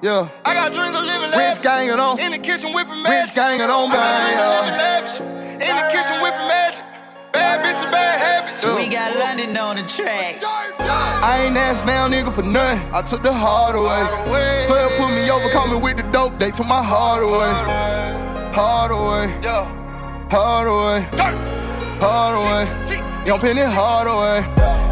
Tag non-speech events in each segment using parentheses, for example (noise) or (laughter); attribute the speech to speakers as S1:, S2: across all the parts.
S1: Yeah.
S2: I got dreams of living lavish.
S1: Rich gang it on.
S2: In the kitchen whipping magic.
S1: Rich gang it on, bang.
S2: yeah. In the kitchen whipping magic. Bad bitch, bitches, bad habits.
S1: Yeah.
S3: We got London on the track.
S1: I ain't asked now, nigga, for nothing. I took the heart away. 12 put me over, call me with the dope. They took my heart away. Heart away.
S2: Yeah.
S1: Heart away.
S2: Dirt.
S1: Heart away.
S2: See.
S1: Young Penny hard away.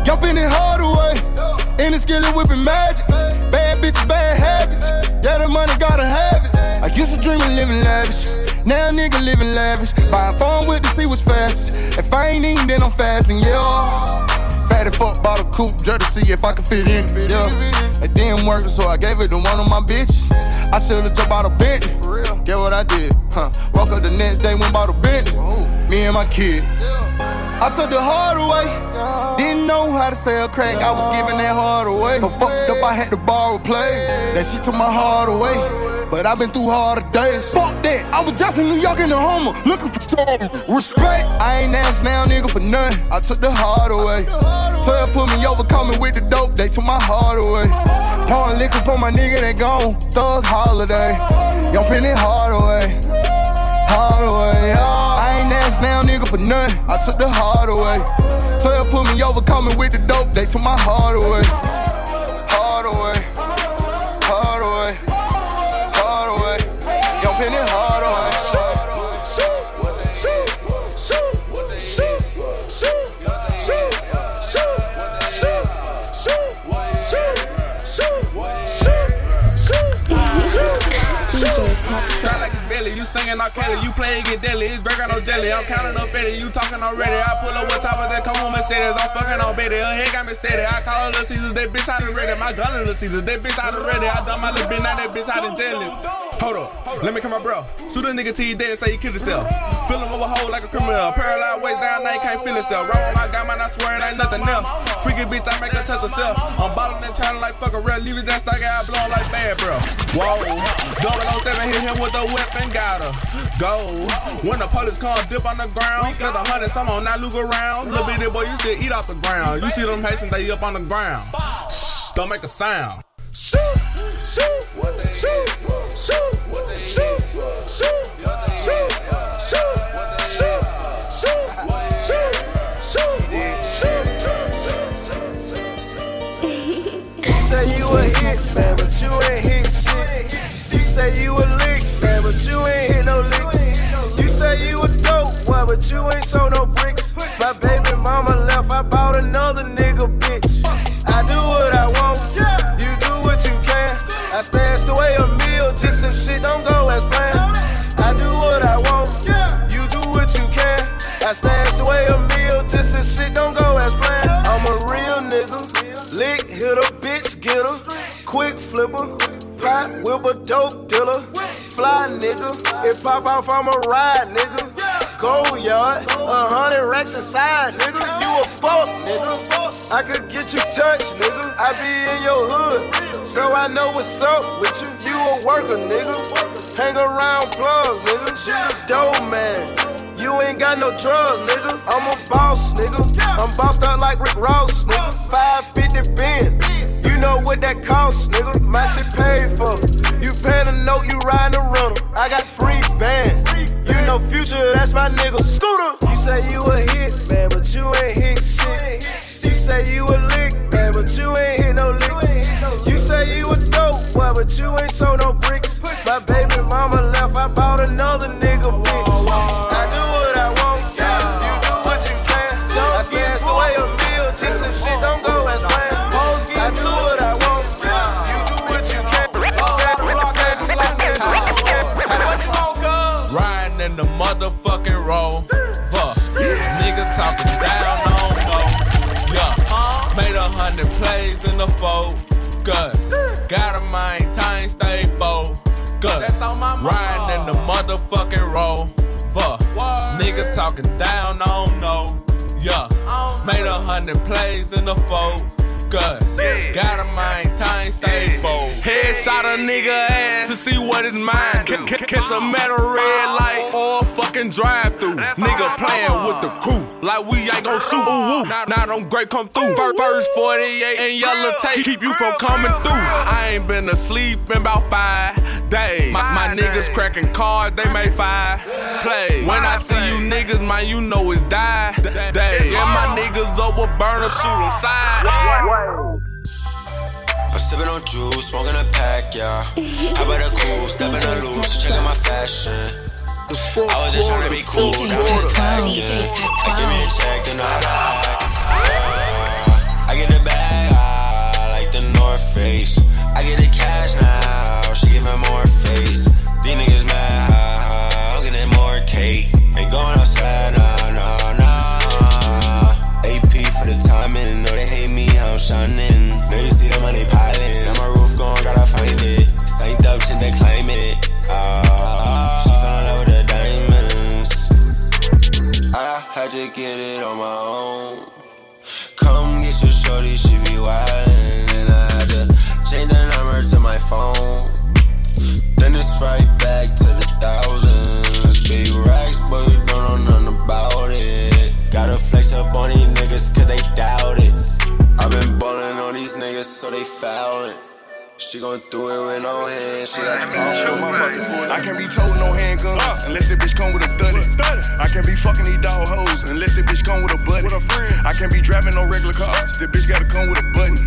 S1: Young it hard away. In the skillet whipping magic. Bad bitches, bad habits. Yeah, the money gotta have it. I used to dream of living lavish. Now nigga living lavish. Buying phone with to see what's fast. If I ain't eating, then I'm fasting, yeah. Fatty fuck bought a coupe just to see if I could fit in. Yeah. It didn't work, so I gave it to one of my bitches. I should've just bought a Bentley. Get what I did? Huh. Woke up the next day, went bought a Bentley. Me and my kid. I took the hard away. Didn't know how to sell crack. I was giving that hard away. So fucked up, I had to borrow play. That shit took my heart away. But I've been through harder days. Fuck that. I was just in New York in the Homer, looking for something. Respect. I ain't asked now, nigga, for nothing. I took the hard away. 12 put me over, coming with the dope. They took my heart away. Pouring liquor for my nigga that gone. Thug holiday. Young Penny hard away. Hard away, yeah. I asked now, nigga, for nothing. I took the hard away. 12 put me over, coming with the dope. They took my heart away. Hard away. Hard away. Hard away. Young Penny hard away.
S4: Strike like it's belly, you singing all Kelly, you play get deadly, it's burger no jelly. I'm counting up fatty, you talking already. I pull up with top of that come on Mercedes, I'm fucking on Betty. Her head got me steady. I call her Little Caesars, that bitch out of ready. My gun in Little Caesars, that bitch out of ready. I done my little bitch, now that bitch out of jealous. Hold up, let me come my bro. Shoot a nigga till he dead, say he killed himself. Fill him over hole like a criminal. Paralyzed waist down, now he can't feel himself. Roll my guy, man, I swear it ain't nothing else. Freaky bitch, I make her touch herself. I'm ballin' and trying like fuck a real. Leave it that stock out, blowin' like bad, bro. Whoa, 007 hit him with a weapon, got her. Go. When the police come, dip on the ground. Split a hundred, some on that look around. Little bitty boy, you still eat off the ground. You see them Haitians, they up on the ground. Shh, don't make a sound. Shoot, shoot, shoot, shoot, shoot, shoot, shoot, shoot, shoot, shoot, shoot,
S5: You say you a hit, man, but you ain't hit shit. Say you a lick, man, but you ain't hit no licks. You say you a dope, boy, but you ain't sold no bricks. My baby mama left, I bought another nigga, bitch. I do what I want, you do what you can. I stashed away a meal, just some shit don't go as planned. I do what I want, you do what you can. I stashed away a meal, just some shit don't go as planned. I'm a real nigga, lick, hit a bitch, get her, quick flipper, pot a dope dealer, fly nigga. It pop off, I'm a ride, nigga. Go yard, a hundred racks inside, nigga. You a fuck, nigga. I could get you touched, nigga. I be in your hood, so I know what's up with you. You a worker, nigga. Hang around plug, nigga. A dope man. You ain't got no drugs, nigga. I'm a boss, nigga. I'm bossed up like Rick Ross, nigga. 550 Benz. You know what that costs, nigga. My shit paid for. You paying a note, you riding a rental. I got free band. You know future, that's my nigga. Scooter. You say you a hit, man, but you ain't hit shit. You say you a lick, man, but you ain't hit no licks. You say you a dope, boy, but you ain't sold no bricks. My baby mama left, I bought another nigga,
S4: motherfucking rover. Nigga talking down I don't know. Yeah. Made a hundred plays in the focus. focus. Gotta maintain stable. Headshot a nigga ass to see what is mine. C- c- catch a metal red light or fucking drive through. Nigga playing with the crew like we ain't gon' shoot. Ooh, ooh. Now, now them great come through. First, first 48 and yellow tape keep you from coming through. I ain't been asleep in about five days. My, my niggas cracking cards, they make five plays. When I see you niggas, man, you know it's die day. And my niggas over burner shoot on side.
S6: I'm sipping on juice, smoking a pack, yeah. How about a cool, stepping a loose, checking my fashion. I was just trying to be cool, now
S7: 12,
S6: yeah. I give me a
S7: 12.
S6: check, then I. Ah, I get the bag, I like the North Face. I get the cash now, she give me more face. Shining. Know you see the money piling, now my roof gone, gotta find it. Saint up, till they claim it. Ah, she fell in love with the diamonds. I had to get it on my own. Come get your shorty, she be wildin'. And I had to change the number to my phone. Then it's right back to the thousands. Big racks, but you don't know nothing about it. Gotta flex up on these niggas cause they doubt niggas so they foulin'. She gon' do it with no hands, she got talent.
S8: I can't be told no handguns unless the bitch come with a duddy. I can't be fucking these dog hoes unless the bitch come with a buddy. I can't be driving no regular cars. The bitch gotta come with a button.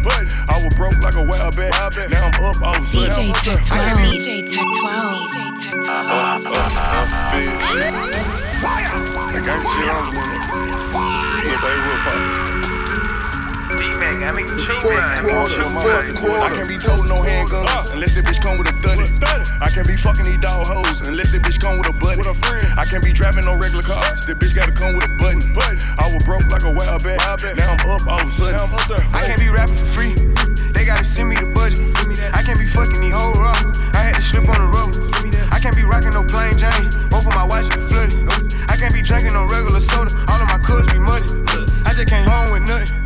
S8: I was broke like a wild bat. Now I'm up all of a sudden.
S7: DJ Tech 12. DJ Tech 12. DJ Tech 12.
S8: I got shit on me. Look, they real pop. I can't be told no handguns unless the bitch come with a duddy. I can't be fucking these dog hoes unless the bitch come with a buddy. I can't be driving no regular cars. The bitch gotta come with a button. I was broke like a wild bat. Now I'm up all of a sudden.
S5: I can't be rapping for free. They gotta send me the budget. I can't be fucking these hoes raw. I had to slip on the road. I can't be rocking no plain Jane. Both of my watches be flooded. I can't be drinking no regular soda. All of my cups be muddy. I just came home with nothing.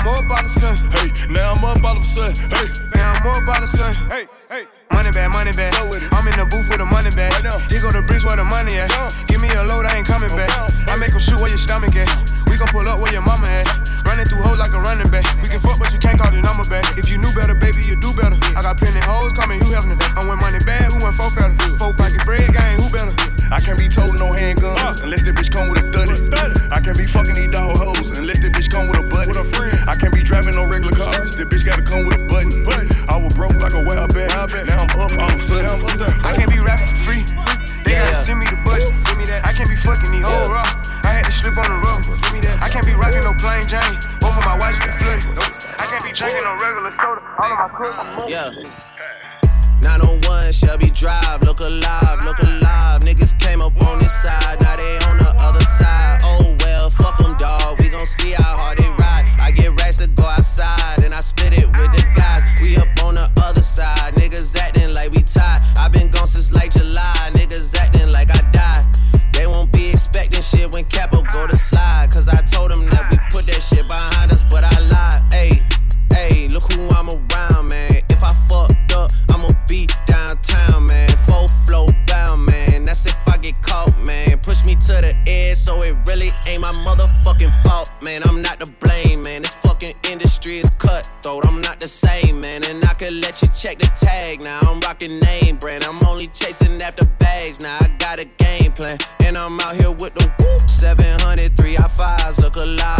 S5: Now I'm up all of a sudden.
S8: Hey, now I'm up all of a sudden. Hey,
S5: Now I'm up all of a sudden.
S8: hey, hey.
S5: Money bag, money bag. I'm in the booth with a money bag.
S8: Right now.
S5: Here go the bricks where the money at.
S8: Go.
S5: Give me a load, I ain't coming oh, back. I make 'em shoot where your stomach at. We gon' pull up where your mama at. Running through hoes like a running back. We can fuck, but you can't call the number back. If you knew better, baby, you do better. I got plenty hoes coming, you having it. I went money bad, who went four fatter? Four pocket bread, gang, who better?
S8: I can't be told no handguns unless the bitch come with a duddy. I can't be fucking these dog hoes unless the bitch come with a buddy. Be driving no The bitch gotta come with a button. But I was broke like a wild bat. Now I'm up all of a sudden.
S5: I can't be rapping for free. They gotta send me the budget. Send me that. I can't be fucking these hoes raw. I had to slip on the road. Give me that. I can't be rocking no plain Jane. Both of my watches be flooded. I can't be drinking no regular soda. All of my cups.
S6: Yeah. 901 Shelby Drive, look alive, look alive. Niggas came up on this side, now they on the other side. Oh well, fuck them, dawg. We gon' see how hard tied. i been gone since like July, niggas acting like I died. They won't be expecting shit when Capo go to slide. Cause I told them that we put that shit behind us, but I lied. Hey, hey, look who I'm around, man. If I fucked up, I'ma be downtown, man. Full flow down, man. That's if I get caught, man. Push me to the edge, so it really ain't my motherfucking fault, man. I'm not to blame, man. This fucking industry is cutthroat. I'm not the same, you check the tag now. I'm rocking name brand. I'm only chasing after bags now. I got a game plan, and I'm out here with the whoop. 703 I fives, look alive.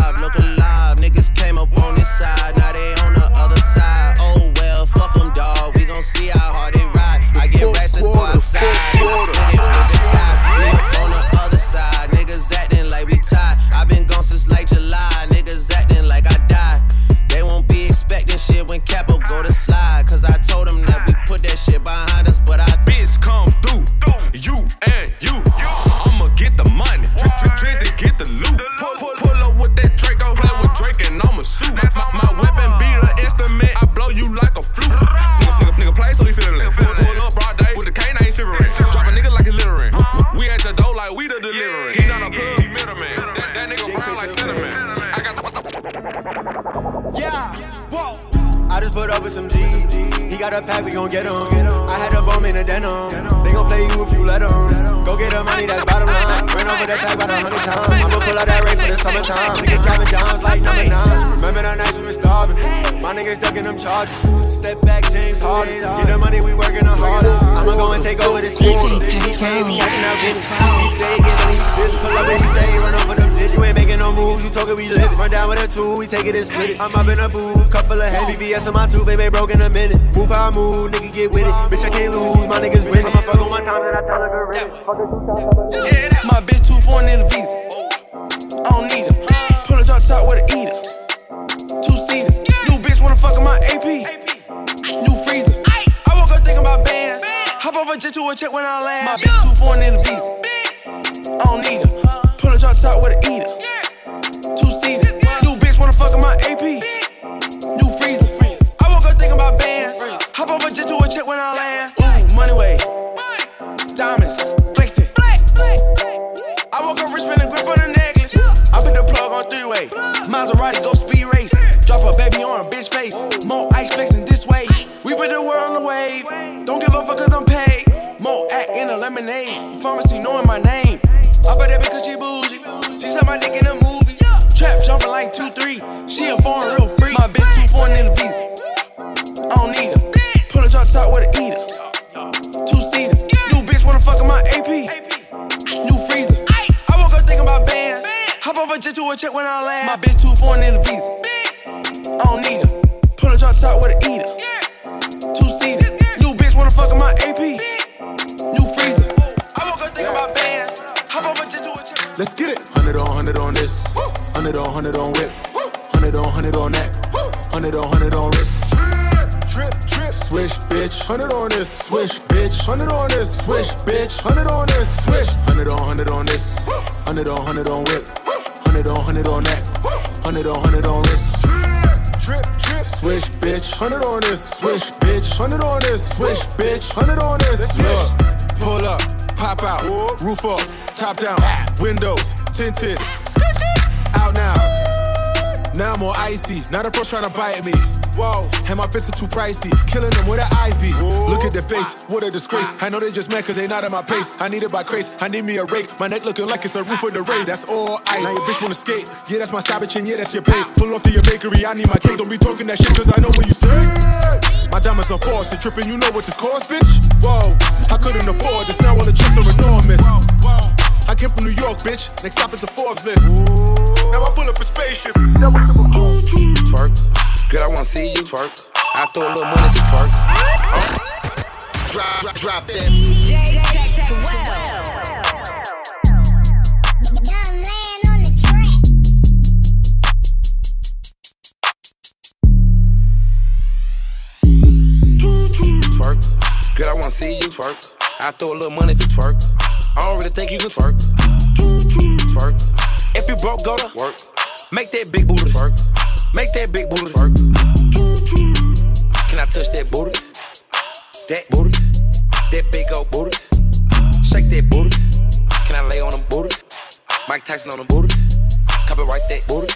S6: Gon' get
S9: him. I had a bomb in a denim. They gon' play you if you let them. Go get the money, that's bottom line. Ran over that tag about a hundred times. I'ma pull out that rake for the summertime. Niggas driving dimes like number nine. Remember the nights we were starving. My niggas stuck in them charges. Step back, James Harden. Get the money, we working on harder. I'ma go and take over the city. He came, he catching out Vinny. He say get money, he fit. Pull up and he stay, run over You ain't making no moves, you talking, we live it. Run down with a two, we take it and split it. I'm up in a booth, cup full of heavy VS on my two, baby, broke in a minute. Move how I move, nigga get with it. Bitch, I can't lose, my niggas win. I'ma fuck on one time, then I tell her to rinse. Fuck her two times, I'ma
S10: Yeah, that- my bitch too foreign in the visa. I don't need her. Pull a drop top with a eater. Two seaters. New bitch wanna fuck my AP. New freezer. I woke up thinking about bands. Hop off a jet to a check when I land. My bitch too foreign in the visa. I don't need her. Eater. Two seaters. New bitch wanna fuck in my AP. New freezer. I woke up thinking about bands. Hop a jet to a check when I land. Top
S11: down, windows tinted, out now. Now I'm more icy. Now the pros tryna bite me. Whoa, and my fists are too pricey. Killing them with an IV. Look at their face, what a disgrace. I know they just mad cause they not at my pace. I need it by craze. I need me a rake. My neck looking like it's a roof of the race. That's all ice. Now your bitch wanna skate. Yeah, that's my savage and yeah, that's your pay. Pull off to your bakery. I need my cake. Don't be talking that shit cause I know where you say. My diamonds are false and tripping. You know what this cost, bitch? Whoa, I couldn't afford this. Now all the checks are enormous. I came from New York, bitch. Next stop is the Forbes list. Now I pull up a spaceship.
S12: twerk. Girl, I wanna see you twerk. I throw a little money to twerk.
S13: Drop, drop, drop that.
S12: Twerk. Girl, I wanna see you twerk. I throw a little money to twerk. I don't really think you can twerk. Twerk. If you broke, go to work. Make that big booty twerk. Make that big booty twerk. Can I touch that booty? That booty. That big old booty. Shake that booty. Can I lay on them booty? Mike Tyson on the booty. Copyright that booty.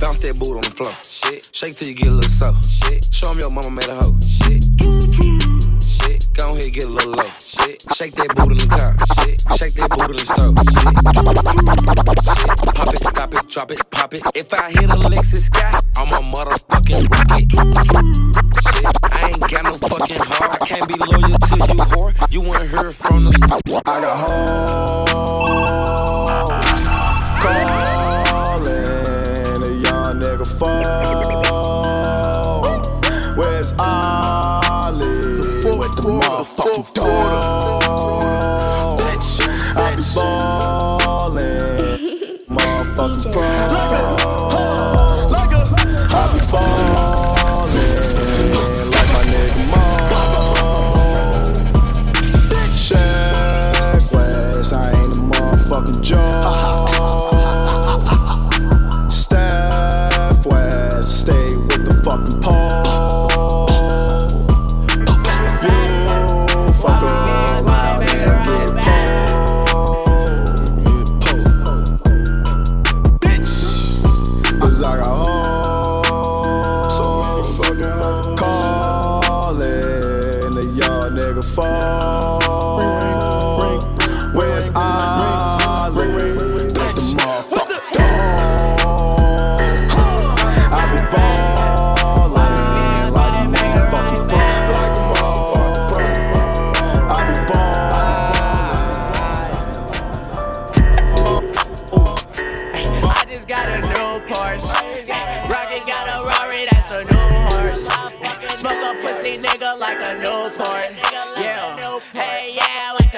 S12: Bounce that booty on the floor. Shit. Shake till you get a little so. Shit. Show 'em your mama made a hoe. Shit. Go ahead, get a little low. Shit. Shake that booty in the car. Shit. Shake that booty in the stove. Shit. Shit. Pop it, stop it, drop it, pop it. If I hit a Lexus sky, I'm a motherfucking rocket. Shit. I ain't got no fucking heart. I can't be loyal to you, whore. You weren't heard from the start.
S9: I got hoes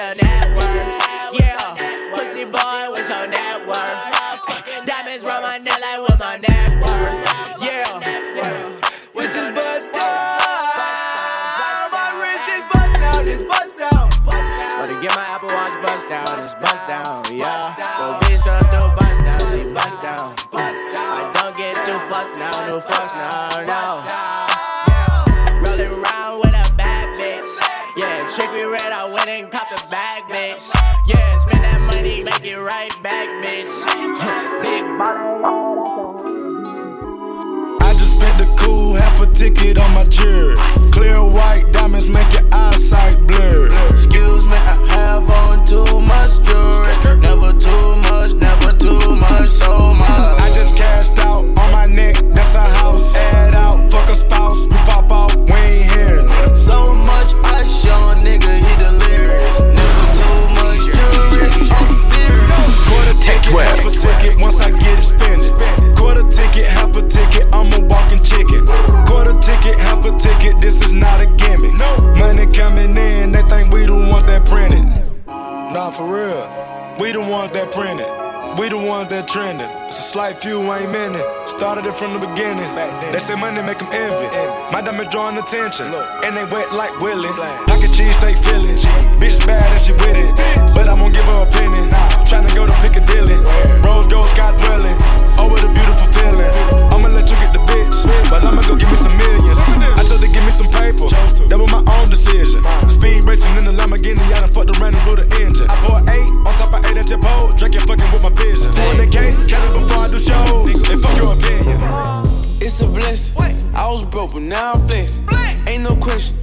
S14: your net? Yeah. Pussy boy, what's your net Yeah, trick me red, I went and cop the bag, bitch. Yeah, spend that money, make it right back, bitch. (laughs) Big
S11: I just spent the cool half a ticket on my jewelry. Clear white diamonds make your eyesight blurred.
S10: Excuse me, I have on too much jewelry. Never too much, never too much, so much.
S11: This is not a gimmick. No. Money coming in, they think we the ones that printed. Nah, for real, we the ones that printed. We the ones that trending. It's a slight few, ain't many. Started it from the beginning. They say money make them envy. My diamond drawing attention. And they wet like Willie. Like a cheese steak Philly. Bitch bad and she with it. But I won't give her a penny. Tryna go to Piccadilly. Rose gold sky dwelling. Oh, what a beautiful feeling. I'ma let you get the bitch. But I'ma go give me some millions. I told to give me some paper. That was my own decision. Speed racing in the Lamborghini. I done fucked around and blew the engine. I pour eight on top of eight at your pole. Drinking fucking with my vision. Two in the cake, count it before I do shows. And fuck your opinion.
S10: It's a blessing. I was broke, but now I'm flexing. Ain't no question,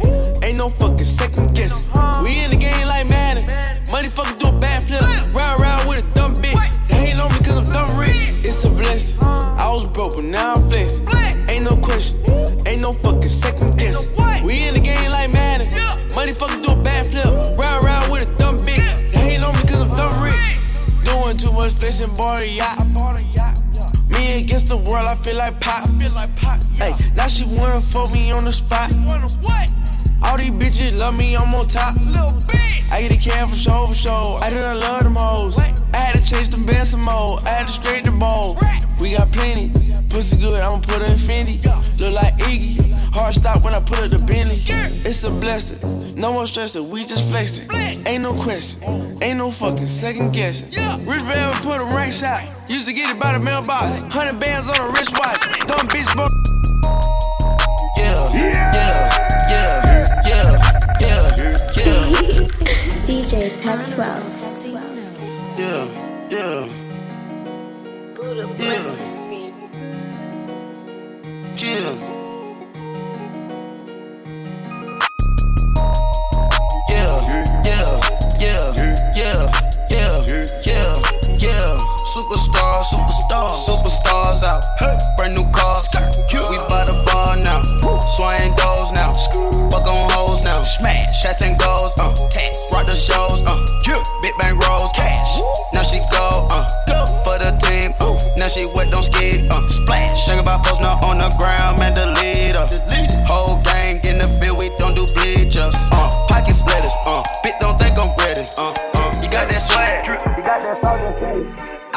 S10: ain't no fucking second guessing. We in the game like Madden. Money fucking do a bad flip. Ride around with a dumb bitch. Second guessing. We in the game like Madden. Money fucking do a bad flip. Ride around with a dumb bitch. They hate on me cause I'm dumb rich. Doing too much flexing, bought a yacht. Me against the world, I feel like pop. Hey, now she wanna fuck me on the spot. All these bitches love me, I'm on top. I get a can for show, for show. I done love them hoes. I had to change them bands some more. I had to straight the ball. We got plenty. Pussy good, I'ma put her in Fendi. Look like Iggy. Hard stop when I put her to Bentley. It's a blessing. No more stressing, we just flexing. Ain't no question. Ain't no fucking second guessing. Rich Velvet put a rank shot. Used to get it by the mailbox. Hundred bands on a wristwatch. Dumb bitch, bro. Yeah, yeah, yeah, yeah, yeah, yeah. (laughs)
S15: DJ Tech 12.
S10: Yeah, yeah. Yeah. Yeah. Yeah, superstars, out. Brand new cars. We by the bar now. Swing doors now. Fuck on hoes now. Smash. Shots and goals. Uh. Rock the shows. Uh. Big bang rolls. Cash. Now she go. Uh. For the team. Uh. Now she wet, don't skid. Uh. Splash. Think about post now on the ground, man,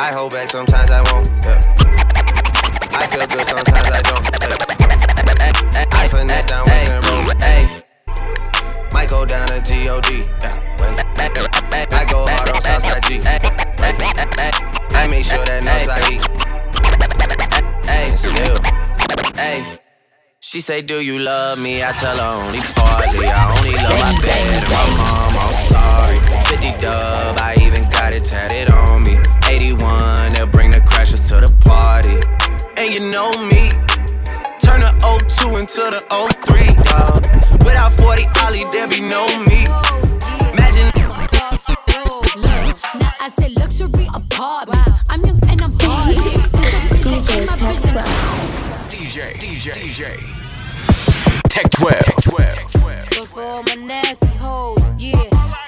S6: I hold back sometimes I won't. Yeah. I feel good sometimes I don't. Yeah. I finesse down Weston Road. Ay. Might go down to G-O-D. Yeah. Wait. I go hard on Southside G. I make sure that Northside E. Ay, still. Ay. She say, Do you love me? I tell her only partly. I only love my bed and my mom. I'm sorry. 50 dub, I even got it tatted on me. 81, they'll bring the crashers to the party. And you know me. Turn the
S16: O2 into the 03, dog. Without 40 Oli, there be no me. Imagine.
S17: Now I said luxury apartment. I'm young and I'm hard. DJ Tech 12.
S18: DJ, DJ, DJ. Tech 12. Tech 12.
S17: Goes for all my nasty hoes, yeah.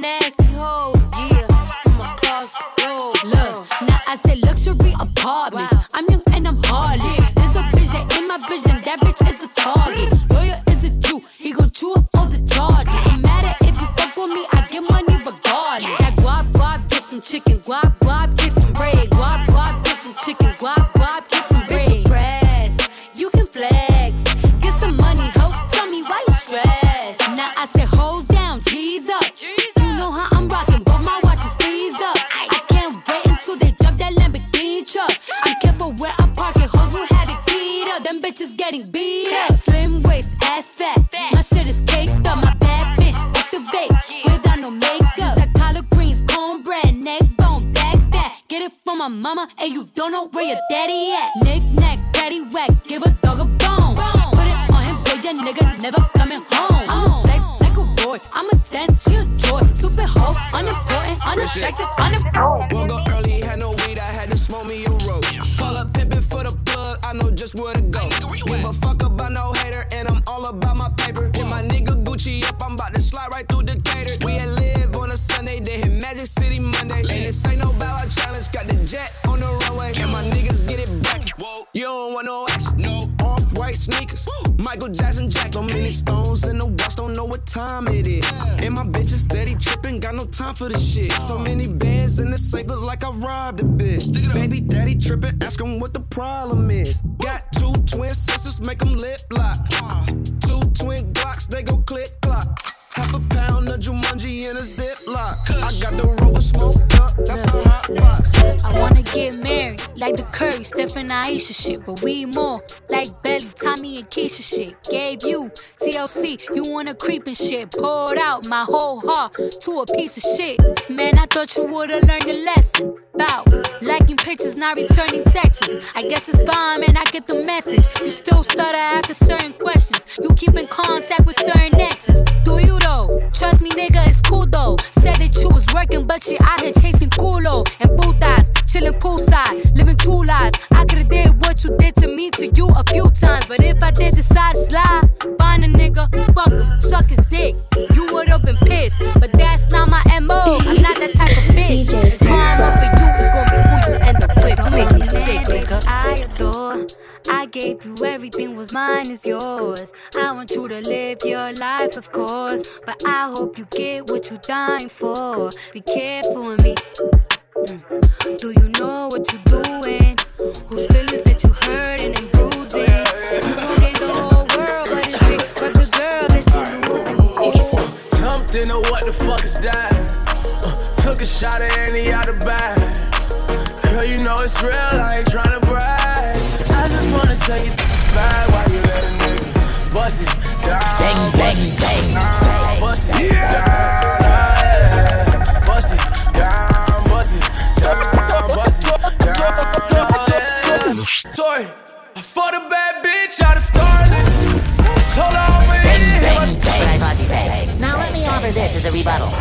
S17: Nasty hoes, yeah. From across the globe. Look, now I said luxury apartment. I'm young and I'm heartless. There's a bitch that in my vision. That bitch is a target. Lawyer is a Jew. He gon' chew up all the charges. No matter if you fuck with me, I get money regardless. That guap guap, get some chicken. Guap mama, and you don't know where your daddy at. Nick nack, daddy whack, give a dog a bone. Put it on him, boy, that nigga never coming home. I'm flex like a boy, I'm a 10, she a joy. Super hoe, unimportant, unattractive, unemployed.
S19: Woke up early, had no weed, I had to smoke me a roach. Pull up pimpin' for the plug, I know just where to go. Don't want no action, no. Off white sneakers, Michael Jackson jacket. So many stones in the watch, don't know what time it is. And my bitch is steady tripping, got no time for this shit. So many bands in the safe, look like I robbed a bitch. Baby daddy tripping, ask him what the problem is. Got two twin sisters, make them lip lock. Two twin Glocks, they go click clock. Half a pound of Jumanji in a ziplock. I got the roller
S17: I wanna get married, like the Curry, Steph and Ayesha shit. But we more like Belly, Tommy, and Keisha shit. Gave you TLC, you wanna creep and shit. Poured out my whole heart to a piece of shit. Man, I thought you would've learned a lesson. About liking pictures, not returning texts. I guess it's fine, man, I get the message. You still stutter after certain questions. You keep in contact with certain exes. Do you though? Trust me, nigga, it's cool though. Said that you was working, but you out here chasing culo and putas. Chilling poolside, living two lives. I could've did what you did to me to you a few times. But if I did decide to slide, find a nigga, fuck him, suck his dick. You would've been pissed, but that's not my MO. I'm not that type of bitch. It's karma for you, I adore. I gave you everything was mine is yours. I want you to live your life, of course. But I hope you get what you're dying for. Be careful with me. Mm. Do you know what you're doing? Whose feelings that you hurting and bruising? You gon' get the whole world, but it's it. But the girl
S19: Jumped into what the fuck is that? Uh, took a shot at any out of bag. Girl, you know it's real, I ain't just wanna take it back while you let a nigga bust it down. Bang, bang, bang. Down, bust it down. yeah. Bust it down, bust it down, bust it down. yeah. Toy, I fought a bad bitch out of Starless. Hold on, man.
S20: Bang, bang, bang. I bang. Now let me offer this as a rebuttal.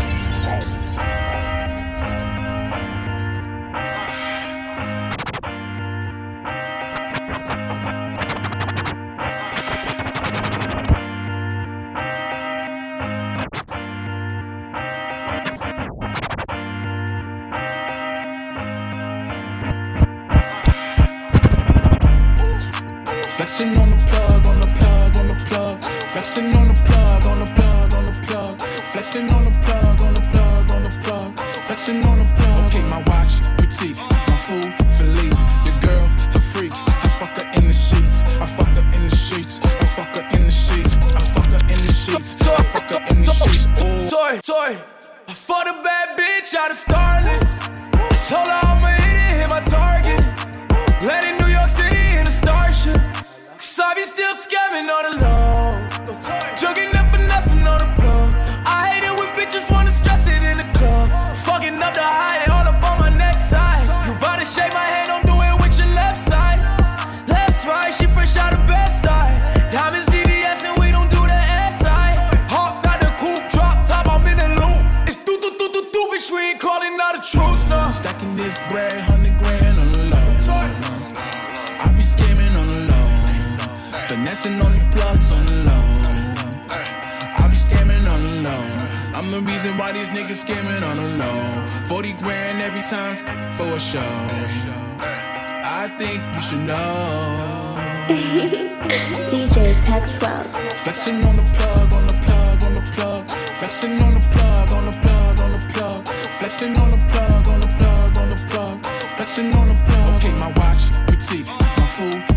S21: Flexing on the plug, on the plug, on the plug. Flexing on the plug, on the plug, on the plug. Flexing on the plug, on the plug, on the plug. Flexing on the plug. Okay, my watch, petite. My food, Philippe. The girl, her freak. I fuck her in the sheets. I fuck her in the sheets. I fuck her in the sheets. I fuck her in the sheets. I fuck her in the sheets.
S19: Toy, toy. I fought a bad bitch out of Starless. Told her I'ma hit it, hit my target. Landing New York City in a starship. Cause I be still scamming the low. Jugging up and nothing on the plug. I hate it when bitches wanna stress it in the club. Fucking up the high,
S22: Finessing on the plugs on the low. I be scamming on the low. I'm the reason why these niggas scamming on the low. 40 grand every time for a show. I think you should know.
S15: DJ Tech 12.
S22: Flexing on the plug, on the plug, on the plug. Flexing on the plug, on the plug, on the plug. Flexing on the plug, on the plug, on the plug. Flexing on the plug. Okay, my watch, petite. My food,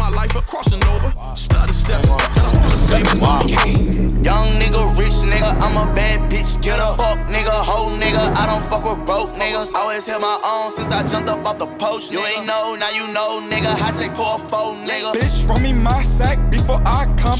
S22: my life up, crossing over. Stutter steps,
S23: Young nigga, rich nigga, I'm a bad bitch. Get up, fuck nigga, hoe nigga. I don't fuck with broke niggas. I always held my own since I jumped up off the post. You ain't know, now you know, nigga. I take four four nigga.
S24: Bitch, run me my sack before I come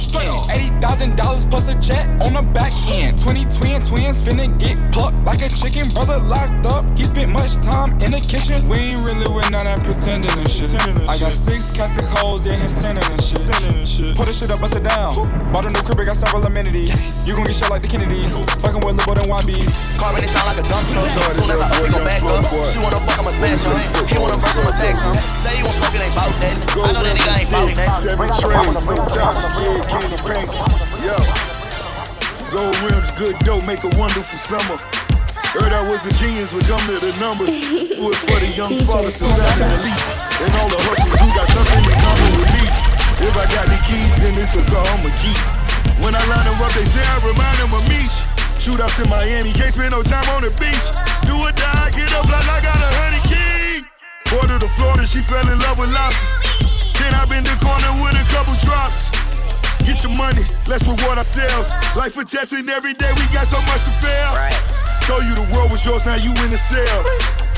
S24: in. Eighty thousand dollars plus a jet on the back end. Twenty twin twins finna get plucked like a chicken. Brother locked up, he spent much time in the kitchen. We ain't really with none of that pretending and shit. I got six Catholic hoes in his center and shit. Put the shit up, bust it down. Bought a new crib, got several amenities. You gon' get shot like the Kennedys. Fucking with Lil' than YB.
S23: Carbon, it sound like a dump truck. Soon as I up, we gon' back up. She wanna fuck, I'ma smash her. He wanna break, I'ma text him. Say you want smoke, it ain't bout that. I know that nigga ain't bout that.
S11: Seven trays, no tops, big candy paints. Yo. Gold rims, good dough, make a wonderful summer. Heard I was a genius when come to the numbers. (laughs) Do it for the young fathers to sign the lease. And all the hustlers who got something in common with me. If I got the keys, then it's a car I'ma keep. When I line them up, they say I remind them of me. Shootouts in Miami, can't spend no time on the beach. Do or die, get up like I got a honey key. Border to Florida, she fell in love with lobster. Then I been the corner with a couple drops. Get your money, let's reward ourselves. Life for testing every day, we got so much to fail. Told you the world was yours, now you in the cell.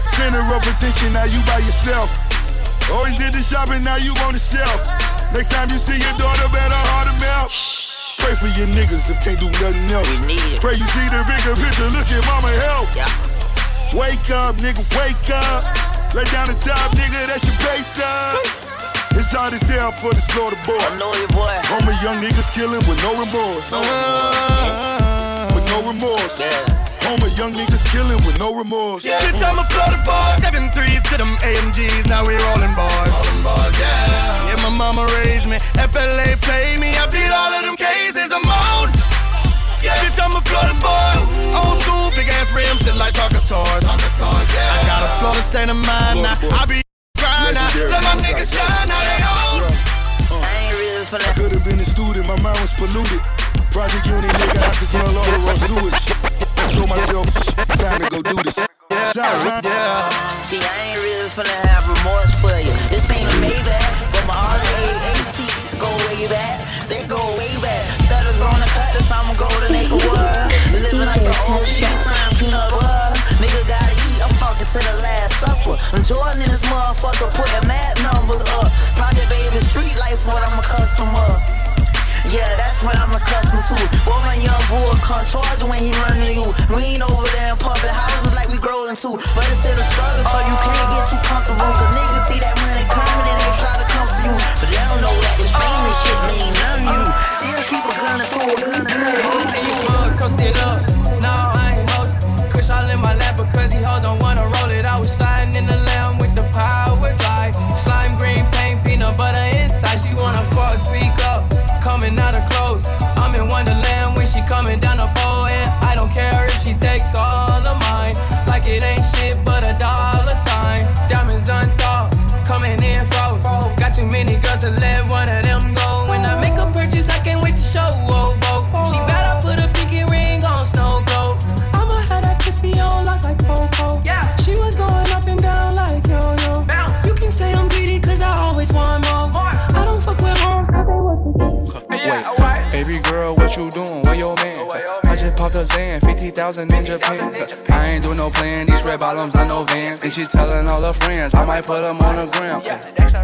S11: Center of attention, now you by yourself. Always did the shopping, now you on the shelf. Next time you see your daughter, better hard to melt. Pray for your niggas if can't do nothing else. Pray you see the bigger picture. Look at mama health. Wake up, nigga, wake up. Lay down the top, nigga, that's your pay stub. It's hard as hell for this Florida boy. I
S25: know you, boy.
S11: Homie, young niggas killing with no remorse. With no remorse. Yeah. Homie, young niggas killing with no remorse.
S5: Yeah. Bitch, I'm a Florida boy. Seven threes to them AMGs. Now we rolling bars. Rolling bars, yeah. Yeah, my mama raised me. FLA pay me. I beat all of them cases. I'm on. Yeah, bitch, I'm a Florida boy. Old school, big ass rims, sit like talking toys. I got a Florida state of mind now. I be crying now. Let my niggas shine now. They own. Uh.
S11: I could have been a student, my mind was polluted. Project Uni, nigga, I could smell all the raw sewage. Told myself, time to go do this. Sorry, man.
S25: See, I ain't really finna have remorse for you. This ain't a Maybach, but my RAACs go way back. They go way back. Thudders on the cutters, I'm a golden acre world. Living like the OG, sign peanut butter. Talking to the last supper. I'm Jordan in this motherfucker, putting mad numbers up. Project baby, street life, what I'm accustomed of. Yeah, that's what I'm accustomed to. Boy, my young boy come charge when he run to you. We ain't over there in public houses like we growing too. But it's still a struggle, so you can't get too comfortable. Cause niggas see that money coming and they try to come for you. But they don't know that this fame and shit mean nothing to you. Still keep a gun to pull to
S26: See you mug, toast it up. No, I. Kush all in my lap because he hold don't wanna roll it. I was sliding in the lamb with the power drive. Slime green paint, peanut butter inside. She wanna fuck, speak up. Coming out of clothes. I'm in Wonderland when she coming down the pole. And I don't care if she take all of mine. Like it ain't shit but a dollar sign. Diamonds unthought, coming in froze. Got too many girls to let one of them I
S24: just popped 50,000 in Japan. I ain't do no plan, these red bottoms, I know vans. And she telling all her friends, I might put them on the gram.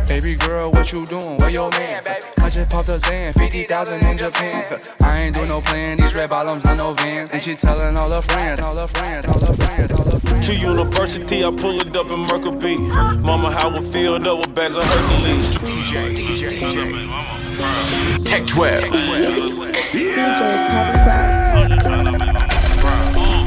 S24: Baby girl, what you doing? Where your man? I just popped a Zan, 50,000 in Japan. I ain't do no plan, these red bottoms, I know vans. And she telling all her friends, all her friends, all her friends, all her friends.
S4: To university, I pull it up in Mercury. Mama, how it feel though with bags of Hercules.
S18: DJ, DJ, DJ. Tech 12.
S15: DJ Tech 12.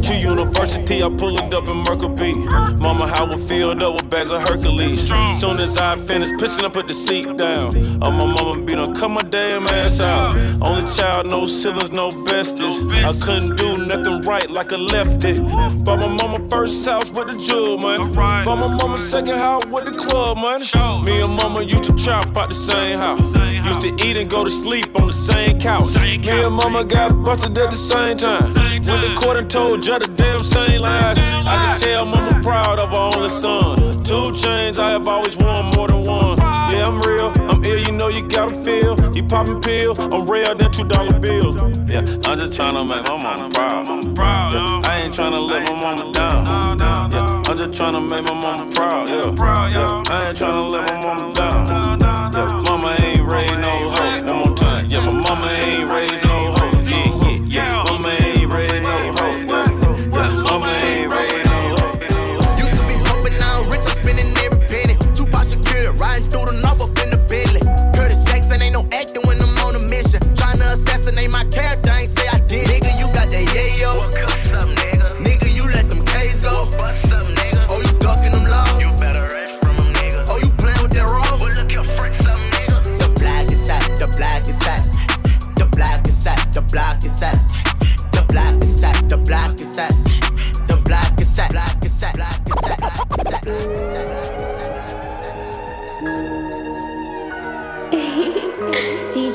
S4: To university, I pulled it up in Mercury. Mama, how it feel though with bags of Hercules. Soon as I finish pissing, I put the seat down. Oh, my mama be done cut my damn ass out. Only child, no siblings, no besties. I couldn't do nothing right like a lefty. Bought my mama first house with the jewel, man. Bought my mama second house with the club, man. Me and mama used to trap out the same house. Used to eat and go to sleep on the same couch. Me and mama got busted at the same time. When the court and told judge the damn same lies. I can tell mama proud of her only son. Two chains, I have always worn more than one. Yeah, I'm real, I'm ill, you know you gotta feel. You poppin' pill, I'm real than two dollar bills. Yeah, I'm just tryna make my mama proud. Yeah, I ain't tryna let my mama down. Yeah, I'm just tryna make my mama proud. Yeah, I ain't tryna let my mama down. Yeah,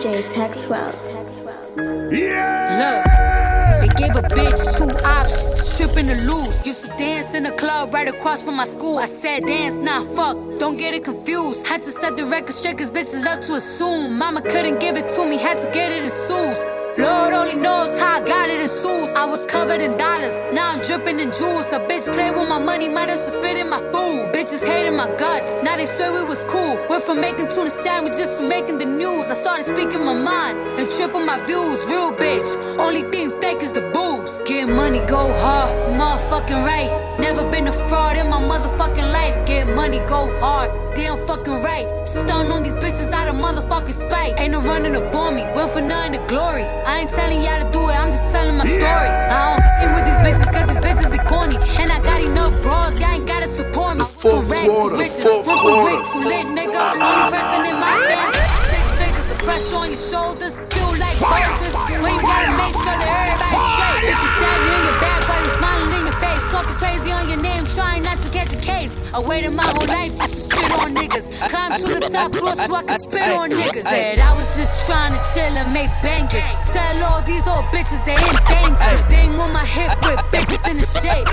S15: DJ Tech 12.
S17: Look, they gave a bitch two options, stripping to lose. Used to dance in a club right across from my school. I said dance, nah, fuck, don't get it confused. Had to set the record straight cause bitches love to assume. Mama couldn't give it to me, had to get it in suits. Lord only knows how I got it in shoes. I was covered in dollars, now I'm dripping in jewels. A bitch play with my money, might as well spit in my food. Bitches hating my guts, now they swear we was cool. Went from making tuna sandwiches to making the news. I started speaking my mind and tripping my views. Real bitch, only thing fake is the Get money, go hard, motherfucking right. Never been a fraud in my motherfucking life. Get money, go hard, damn fucking right. Stun on these bitches out of motherfucking spite. Ain't no running to bore me, went for nothing to glory. I ain't telling y'all to do it, I'm just telling my story. I don't hang with these bitches cause these bitches be corny. And I got enough bras, y'all ain't gotta support me. For rags,
S1: quarter,
S17: riches, rip
S1: quarter.
S17: rich, lit nigga. The only person in my damn six figures. The pressure on your shoulders, feel like boulders. When you gotta make sure that. Bitches stab you in your back while you smiling in your face. Talking crazy on your name, trying not to catch a case. I waited my whole life just to shit on niggas. Climb to the top so I can spit on niggas. Said I was just trying to chill and make bangers. Tell all these old bitches they in danger. Thing on my hip with bitches in the shape.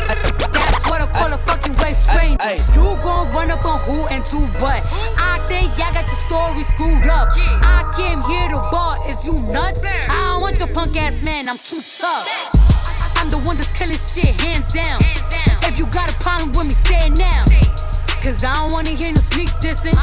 S17: That's what I call a fucking waist strain. You gon' run up on who and do what? I think y'all got your story screwed up. I came here to bar, is you nuts? I don't want your punk ass man, I'm too tough. I'm the one that's killing shit, hands down. If you got a problem with me, say it now. Cause I don't wanna hear no sneak dissing.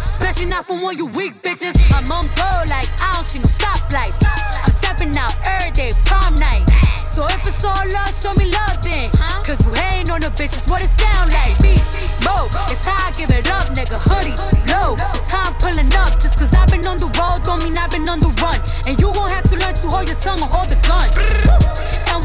S17: Especially not from one you weak bitches. My mom go like, I don't see no stoplights. I'm stepping out every day, prom night. So if it's all love, show me love then. Cause you hating on the bitches, what it sound like? Beat, mo, it's how I give it up, nigga. Hoodie, low, it's how I'm pulling up. Just cause I've been on the road, don't mean I've been on the run. And you gon' have to learn to hold your tongue and hold the gun.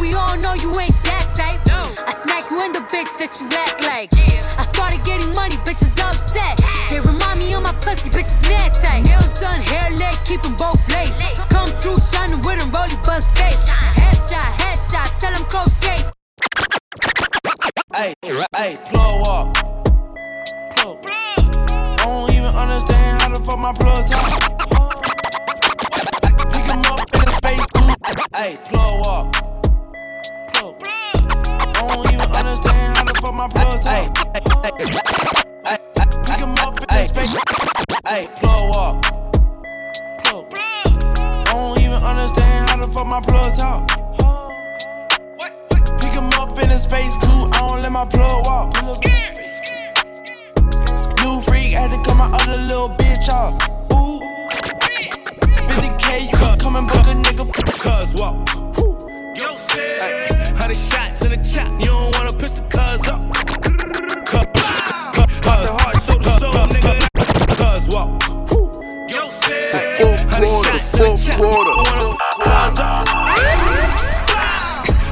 S17: And we all know you ain't that type. I smack you in the bitch that you act like. I started getting money, bitches upset. They remind me of my pussy, bitches mad tight. Nails done, hair leg, keep 'em both laced. Come through shining with 'em, rolly bust face. Headshot, headshot, tell 'em close gates.
S27: Hey, hey, plug walk. Plug. I don't even understand how the fuck my plug talk. Pick 'em up in the space. Hey, plug walk. The fuck my plug talk. Pick 'em up in the space. Hey, plug walk. Plug. I don't even understand how the fuck my plug talk. Pick him up in a space coupe, I don't let my plug walk. New freak had to cut my other little bitch off. Ooh. 50k, you can book a nigga.
S10: Cuz walk. Yo, said, hundred shots up.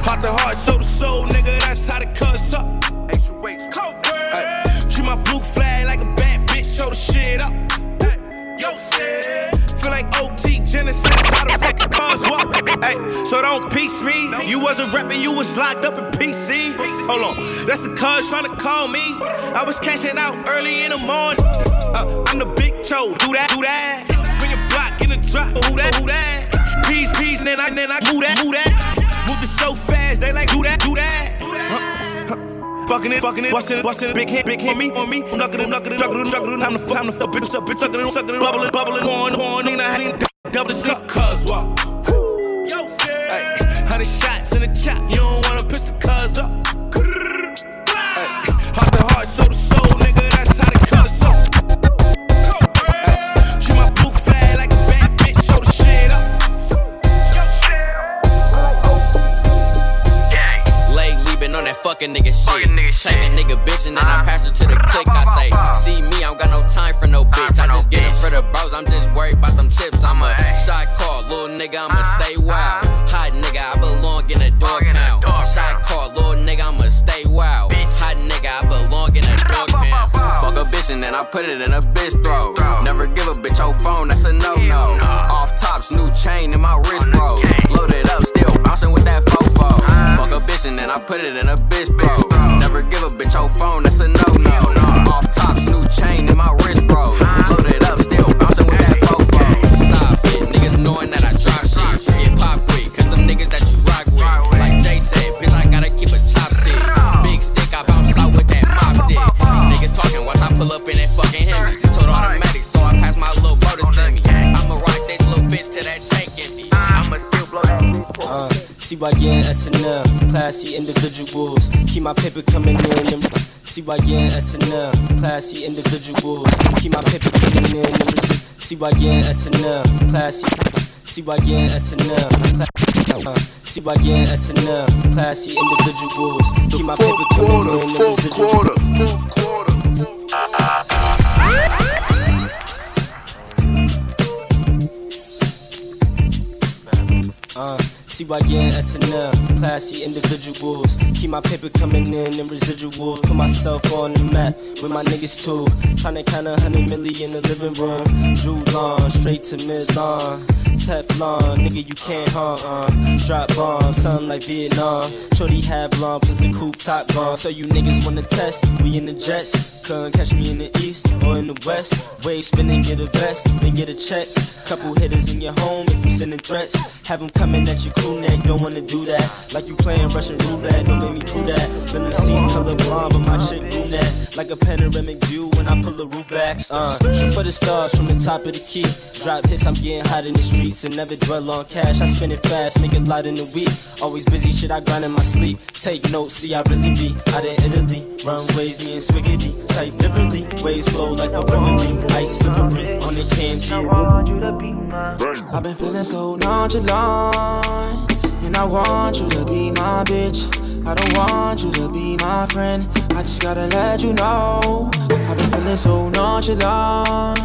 S10: Heart to heart, soul to soul, nigga. That's how the talk. Ay, Treat my blue flag like a bad bitch, show the shit up. Yo, said, feel like OT Genasis, how the fuck the cuz walk. Ay, so don't piece me. You wasn't rapping, you was locked up in PC. Hold on, that's the cuz trying to call me. I was cashing out early in the morning. Uh, I'm the big cho, do that, do that. Spin your block in the drop, who that. Peace, peace, and then I, then I move that, move that. Moved it so fast, they like do that, do that. Huh, huh. Fucking it, fucking it, busting it, busting it, big hit, big hit me, on me. I'm knuckling, knuckling, knuckling, knuckling, time to fuck, time to fuck, bitch, up, bitch, sucking it, sucking it, bubbling, bubbling, going, going, nigga, I ain't double the shit, cuz walk. Yo, Ay, hundred shots in the chop, you don't
S28: and then I put it in a bitch throw. Never give a bitch your phone, that's a no no. Off tops, new chain in my wrist froze. Loaded up, still bouncing with that fofo. Fuck a bitch and then I put it in a bitch throat. Never give a bitch your phone,
S29: classy individuals. Keep my paper coming in. And CYN, SNL, classy individuals. Keep my paper coming in. And CYN, SNL, classy. CYN, SNL, uh, CYN, SNL, classy individuals. Keep my paper coming in. And residuals. Uh, CYN, SNL, classy individuals. Keep my paper coming in and residuals. Put myself on the map with my niggas too. Tryna count a hundred million in the living room. Drew long, straight to midline. Teflon, nigga, you can't harm. Uh. Drop bombs, something like Vietnam. Shorty have long, plus the coupe top gone. So you niggas wanna test? We in the jets. Couldn't catch me in the east or in the west. Wave spinning, get a vest, then get a check. Couple hitters in your home if you sending threats. Have them coming at your crew neck, don't wanna do that. Like you playing Russian roulette, don't make me do that. Then the seats color blonde, but my chick brunette. Like a panoramic view when I pull the roof back. Uh, shoot for the stars from the top of the key. Drop hits, I'm getting hot in the streets and never dwell on cash. I spend it fast, make it light in the week. Always busy, shit I grind in my sleep. Take notes, see I really be out in Italy. Runways, me and Swiggity. Type differently, waves flow like a river. Ice slippery on the cans.
S27: I've been feeling so nonchalant, and I want you to be my bitch. I don't want you to be my friend. I just gotta let you know. I've been feeling so nonchalant,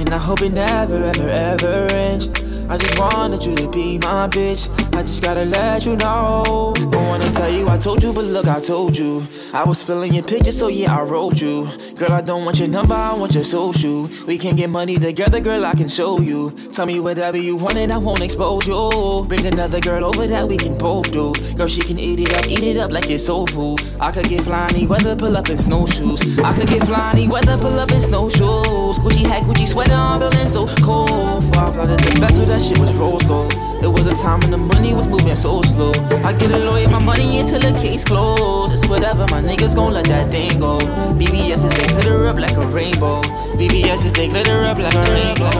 S27: and I hope it never, ever, ever ends. I just wanted you to be my bitch. I just gotta let you know. Don't wanna tell you I told you, but look, I told you. I was feeling your picture, so yeah, I wrote you. Girl, I don't want your number, I want your social. We can get money together, girl, I can show you. Tell me whatever you want, and I won't expose you. Bring another girl over that we can both do. Girl, she can eat it up, eat it up like it's soul food. I could get flying weather, pull up in snowshoes. I could get flying weather, pull up in snowshoes. Gucci hat, Gucci sweater, I'm feeling so cold. Five out of the best with that shit was rose gold. It was a time when the money was moving so slow. I get a lawyer my money until the case closed. It's whatever, my niggas gon' let that thing go. BBS is they glitter up like a rainbow. BBS is they glitter up like a rainbow.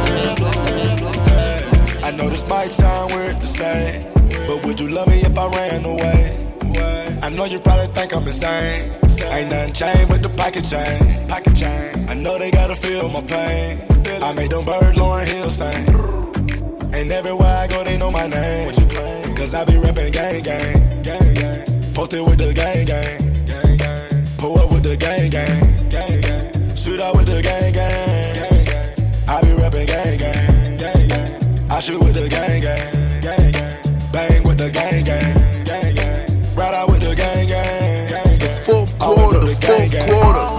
S11: I know this might sound weird to say, but would you love me if I ran away? I know you probably think I'm insane. Ain't nothing changed but the pocket chain. Pocket chain. I know they gotta feel my pain. I made them birds Lauryn Hill sing. And everywhere I go, they know my name. What you claim? Cause I be rapping gang gang. gang, gang. Posted with the gang gang. gang, gang. Pull up with the gang gang. gang, gang. Shoot out with the gang gang. gang, gang. I be rapping gang gang. gang, gang. I shoot with the gang gang. gang, gang. Bang with the gang gang. gang, gang. Ride out with the gang gang. gang, gang.
S30: Fourth quarter,
S11: with the gang
S30: fourth quarter.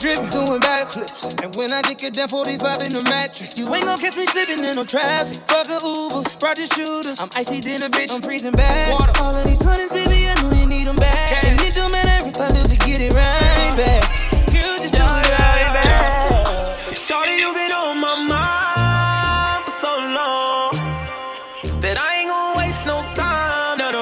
S31: Dripping, doing backflips. And when I get it down 45 in the mattress, you ain't gon' catch me slipping in no traffic. Fuck a Uber, brought the shooters. I'm icy than a bitch, I'm freezing bad. Water, all of these honeys, baby, I know you need them back. And it don't matter if I lose to get it right back. Girl, just do it right back.
S10: Shorty, you been on my mind for so long that I ain't gonna waste no time that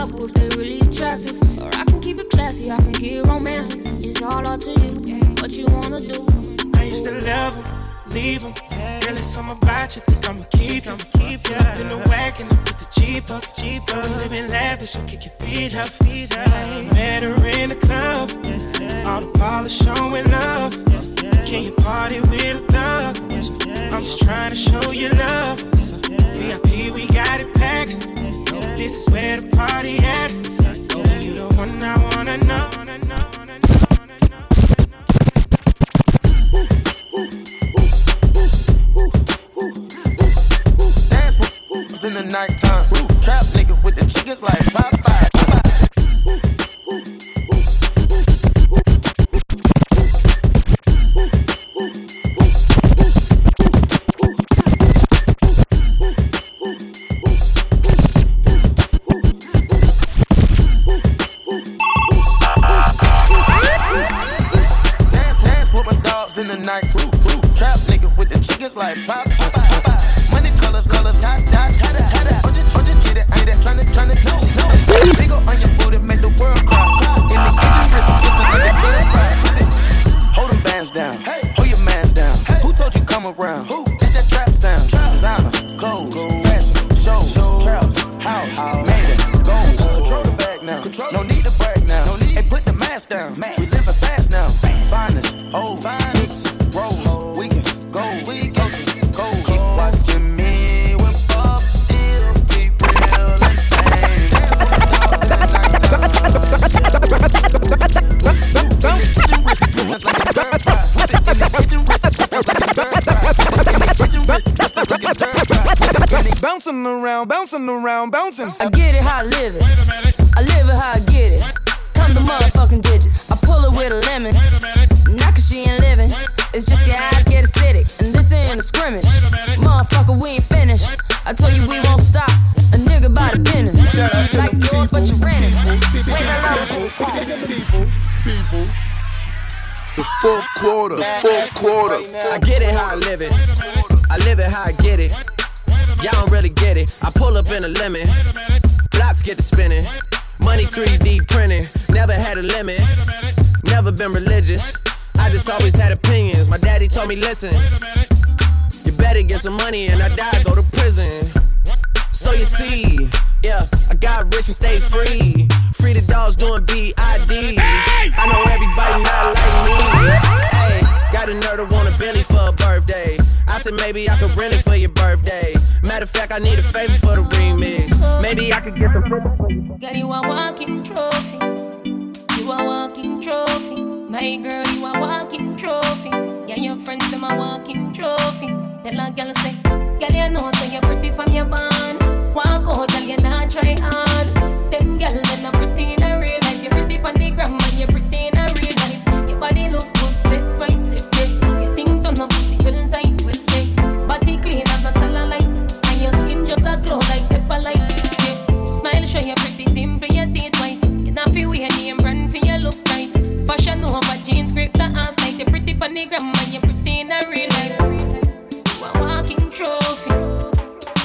S32: if they really attractive. Or I can keep it classy, I can get romantic. It's all up to you, what you wanna do.
S23: I used to love him, leave him. Girl, it's something about you, think I'ma keep him. Keep you up in the wagon, I put the Jeep up, Jeep up. We living lavish, so kick your feet up, feet up. Met her in the club, all the polish showing love. Can you party with a thug? I'm just trying to show you love. VIP, we got it packed. This is where the party at. You the one I wanna know.
S33: The
S30: fourth quarter, fourth quarter.
S6: I get it how I live it. I live it how I get it. Y'all don't really get it. I pull up in a lemon. Blocks get to spinning. Money 3D printing. Never had a limit. Never been religious. I just always had opinions. My daddy told me, listen. You better get some money and I die, go to prison. So you see, yeah, I got rich and stay free. Free the dogs doing BID. I know everybody not like me. Hey, got a nerd to want a Billy for a birthday. I said maybe I could rent it for your birthday. Matter of fact, I need a favor for the remix. Maybe I could get the
S32: Girl, you a walking trophy. You a walking trophy. My girl, you a walking trophy. Yeah, your friends them a walking trophy. Tell a girl say, girl you know say you're pretty from your band. Walk out, girl you not try hard. Them girl they not Fashion over jeans, grip the ass like you pretty pon the gram and you pretty in a real life. You a walking trophy.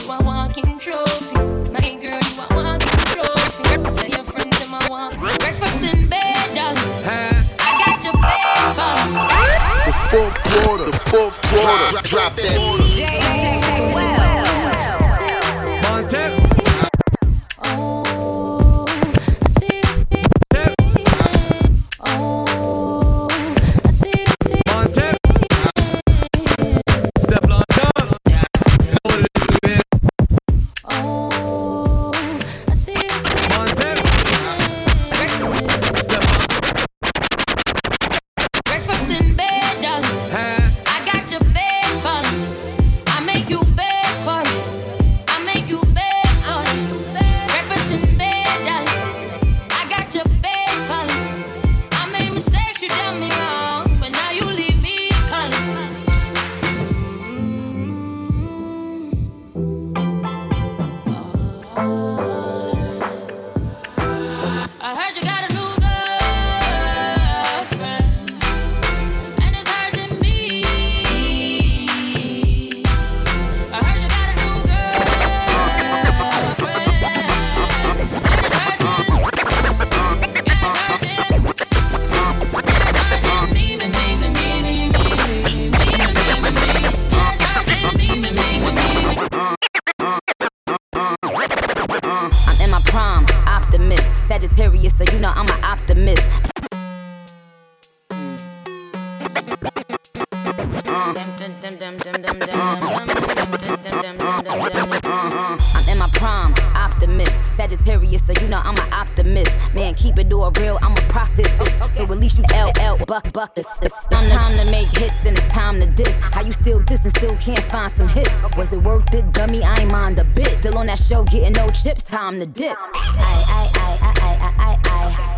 S32: You a walking trophy. My girl, you a walking trophy. Tell your friends them a walk. Breakfast in bed, darling. I got your bed for
S30: The fourth quarter, the fourth quarter. Drop, drop that.
S32: Breakfast in bed, darling.
S34: I'm in my prime, optimist. Sagittarius, so you know I'm an optimist. Man, keep it all real, I'm a prophet. So at least you LL buck buck this. It's time to make hits and it's time to diss. How you still diss and still can't find some hits? Was it worth it, dummy? I ain't mind a bit. Still on that show, getting no chips, time to dip. I, I, I, I, I, I,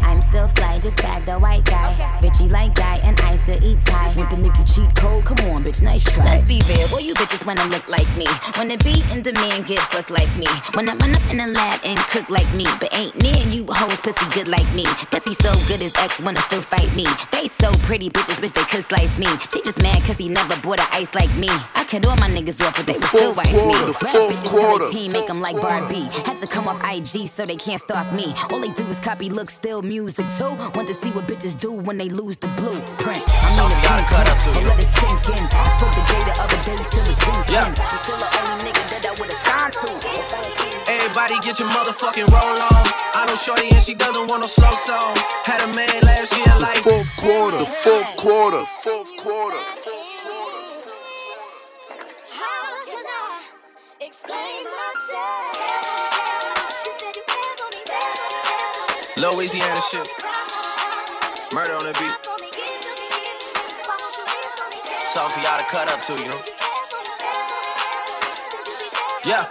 S34: I. I'm still fly, just bagged a white guy. Bitchy like guy, and I still eat Thai. Want the Nicki cheat code? Come on, bitch, nice try. Let's be real, boy, you bitches wanna look like me. Wanna be in demand, get booked like me. Wanna run up in the lab and cook like me. But ain't near you hoes pussy good like me. Pussy so good his ex wanna still fight me. Face so pretty, bitches wish they could slice me. She just mad cause he never bought a ice like me. I cut all my niggas off, but they would still wife me. Rap bitches tell the team, make them like Barbie. Had to come off IG so they can't stalk me. All they do is copy, look, still music too. Want to see what bitches do when they lose the blueprint. I mean, it's
S6: gotta cut up to you.
S34: let it sink in. I spoke to Jay the other day, still a thinking. He's still the only nigga that I would've gone to.
S6: Everybody get your motherfucking roll on. I know Shorty and she doesn't want no slow song. Had a man last year like
S35: fourth quarter, the fourth quarter, fourth quarter.
S36: How can I explain myself.
S6: Louisiana shit. Murder on the beat. Something for y'all to cut up to, you know. Yeah.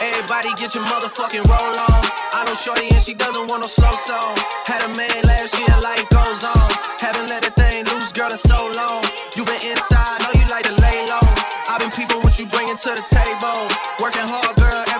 S6: Everybody get your motherfucking roll on. I know Shorty and she doesn't want no slow song. Had a man last year, life goes on. Haven't let a thing loose, girl, in so long. You been inside, know you like to lay low. I've been peeping what you bringing to the table. Working hard, girl,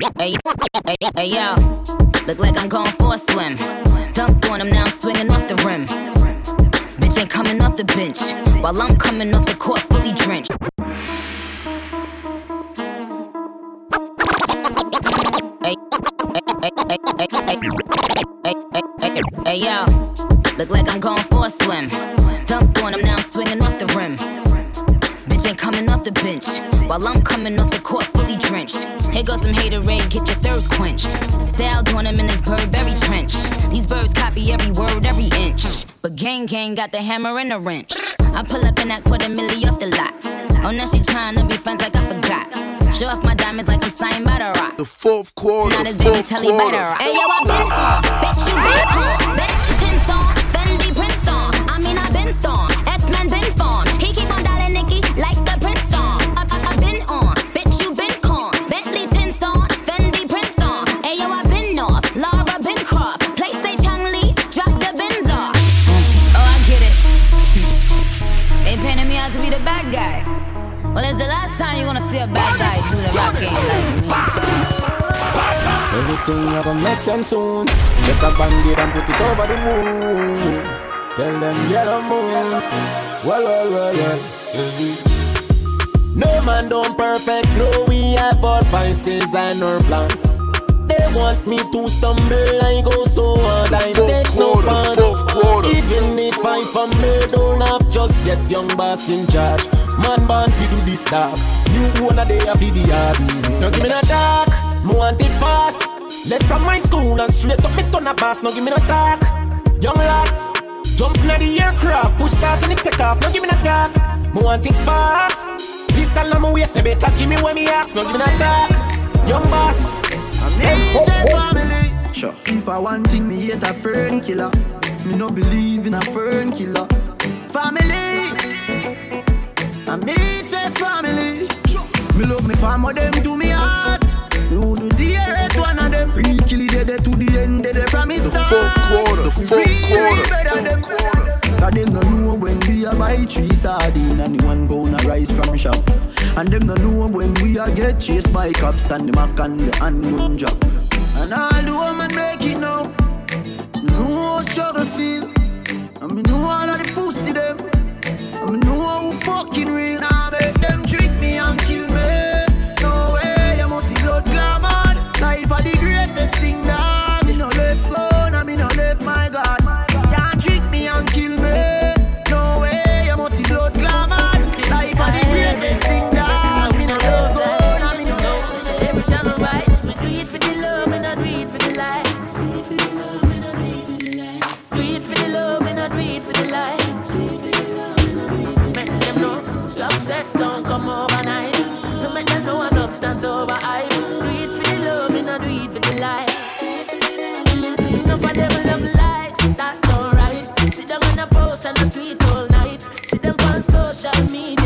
S34: Hey, yo. Look like I'm going for a swim. Dunked on him, now I'm swinging off the rim. Bitch ain't coming off the bench. While I'm coming off the court, fully drenched. Hey, yo. Look like I'm going for a swim. Dunked on him, now I'm swinging off the rim. Ain't coming off the bench. While I'm coming off the court fully drenched. Here goes some haterade, get your thirst quenched. Style doing him in this Burberry trench. These birds copy every word, every inch. But gang gang got the hammer and the wrench. I pull up in that quarter milli off the lot. Oh, now she tryna be friends like I forgot. Show off my diamonds like I'm signed by the rock.
S35: The fourth quarter,
S34: Now this baby
S35: fourth
S34: tell he
S35: quarter.
S34: rock. Hey, yo, I been. Bitch, you been on. Bitch, Well, it's the last time you're gonna see a bad guy do the rap game like me.
S29: Everything a gonna make sense soon. Get a band-aid and put it over the moon. Tell them yellow moon. Well, well, well, well. No man don't perfect. No, we have our vices and our plans. They want me to stumble. I go so hard. I take no pass. Even if I from me, don't have just yet young boss in charge. Man born fi do this stuff. New owner they have the yard. No give me no talk. Me want it fast. Left from my school and straight up me turn a boss. No give me no talk. Young lad, jump inna the aircraft, push start and it take off. No give me no talk. Me want it fast. Pistol on my waist, you better give me what me ask. No give me no talk. Young boss.
S37: Amazing family. Sure. If I want thing, me hate a fern killer. Me no believe in a fern killer. Family. I me say family. Me love me family, them to me heart. Me who do the hate one of them. Real kill it dead to the end, dead from me start.
S35: fourth quarter, the fourth quarter.
S37: better them. Cause them no know when we a buy three sardine and the one pound a rice from shop. And them no know when we a get chased by cops and the mac and the handgun job. And all the women make it now. Know struggle feel. And me know all know who fucking real.
S32: Come overnight. No make them know a substance over hype. Do it for the love, and I do it for the light. Enough of them love lights, that alright. See them on the post and the street all night. See them on social media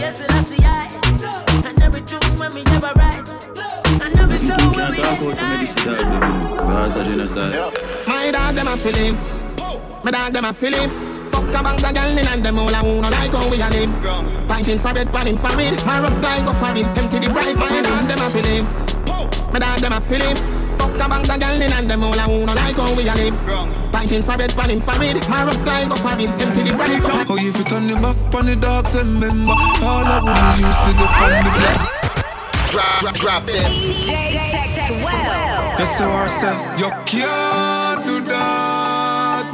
S32: When you see me, yes, I see I. And every tune when me ever write. And every show when we
S23: Can't talk about me this side, baby. Because of genocide.
S38: My dog them a feelings. My dog them a feelings. Fuck a bang the girl in and them all a who no like how we a live. Pinting for bed, panning for weed. My rough line go for it. Empty the bright. My dog them a feelings. My dog them a feelings. Fuck a bang the girl in and them all a who no like how we a live. Pinting for bed, panning for weed. My rough line go for it. Empty the bright.
S24: Oh, if you turn your back on the dogs and remember all I would used to the on the block.
S39: Drop, drop, drop that.
S24: Yes, sir, I said you can't do that.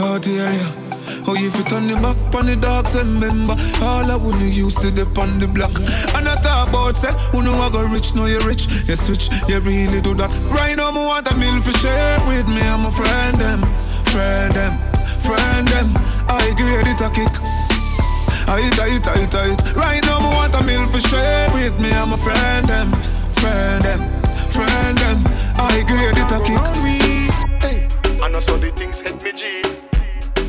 S24: Oh dear, yeah. Oh, if you turn your back on the dogs and remember all I would used to on the block. And I talk about say, who know I go rich, know you rich. You switch, you really do that. Right now, me want a meal for share with me. I'm a friend them, friend them, friend them. I grade it a kick. I it, I it, I it, I it. Right now, me want a meal for share with me. I'm a friend them, friend them, friend them. I grade it a kick.
S40: Hey, I know so the things hit me G.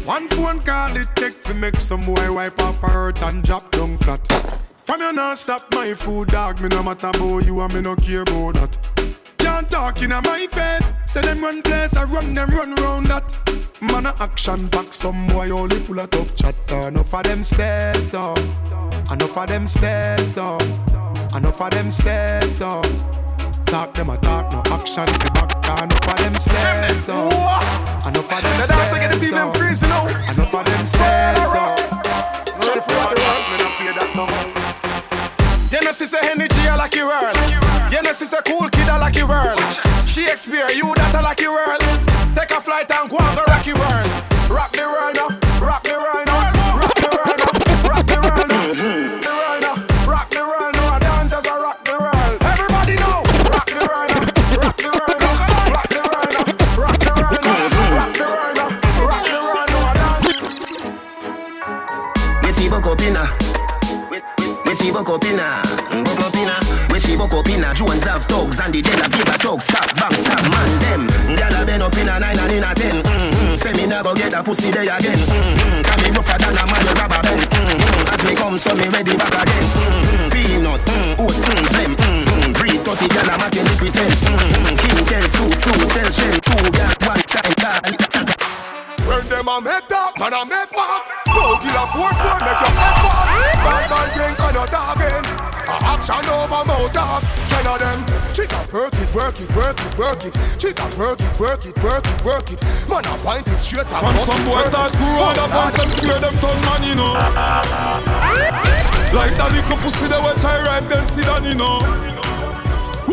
S40: One phone call it take to make some boy wipe up hurt and drop down flat. From you not stop my food, dog. Me no matter about you and me no care about that. Can't talk in my face. Say them run place, I run them run round that. Man a action back, some boy only full of tough chatter. Enough of them stairs up, enough of them stairs up, enough of them stairs up. Talk them a talk, no action fi back. down. Enough of them stairs up, enough of them
S23: The dance
S40: stairs
S23: get the
S40: up,
S23: crazy now.
S40: enough of them stairs up. Ready for the world, me not fear that no.
S23: You know, say energy, I like your world. You know, say cool kid, I like your world. Shakespeare, you that I like your world. Take a flight and go and go rock your world.
S35: We- We see Boko Pina. Boko Pina. We see Boko Pina. Jones have thugs and the De La Vega thugs. Stop, bang, stop, man, them. Gyal a been up in a nine and in a ten. Mm-hmm. Say me never get a pussy there again. Mm-hmm. Can me rougher than a man with rubber band. Mm-hmm. As me come, so me ready back again. Mm-hmm. Peanut, mm, oats, mm, blem. Mm-hmm. Breed 30 gyal a making represent. Mm-hmm. King tell Sue, Sue tell Shen. Two gyal, one time, gyal.
S40: When them a make talk, man a make walk. Go kill a four four, make your head. Bad man think not talking. A action over mouth talk. Ten of them. Got work it, work it, work it, work it. Got work it, work it, work it, work it. Man a point it straight and
S41: From some boys start
S40: it.
S41: grow on up and some scare them turn man, you know. (laughs) Like that little pussy they will try rise then sit down, you know.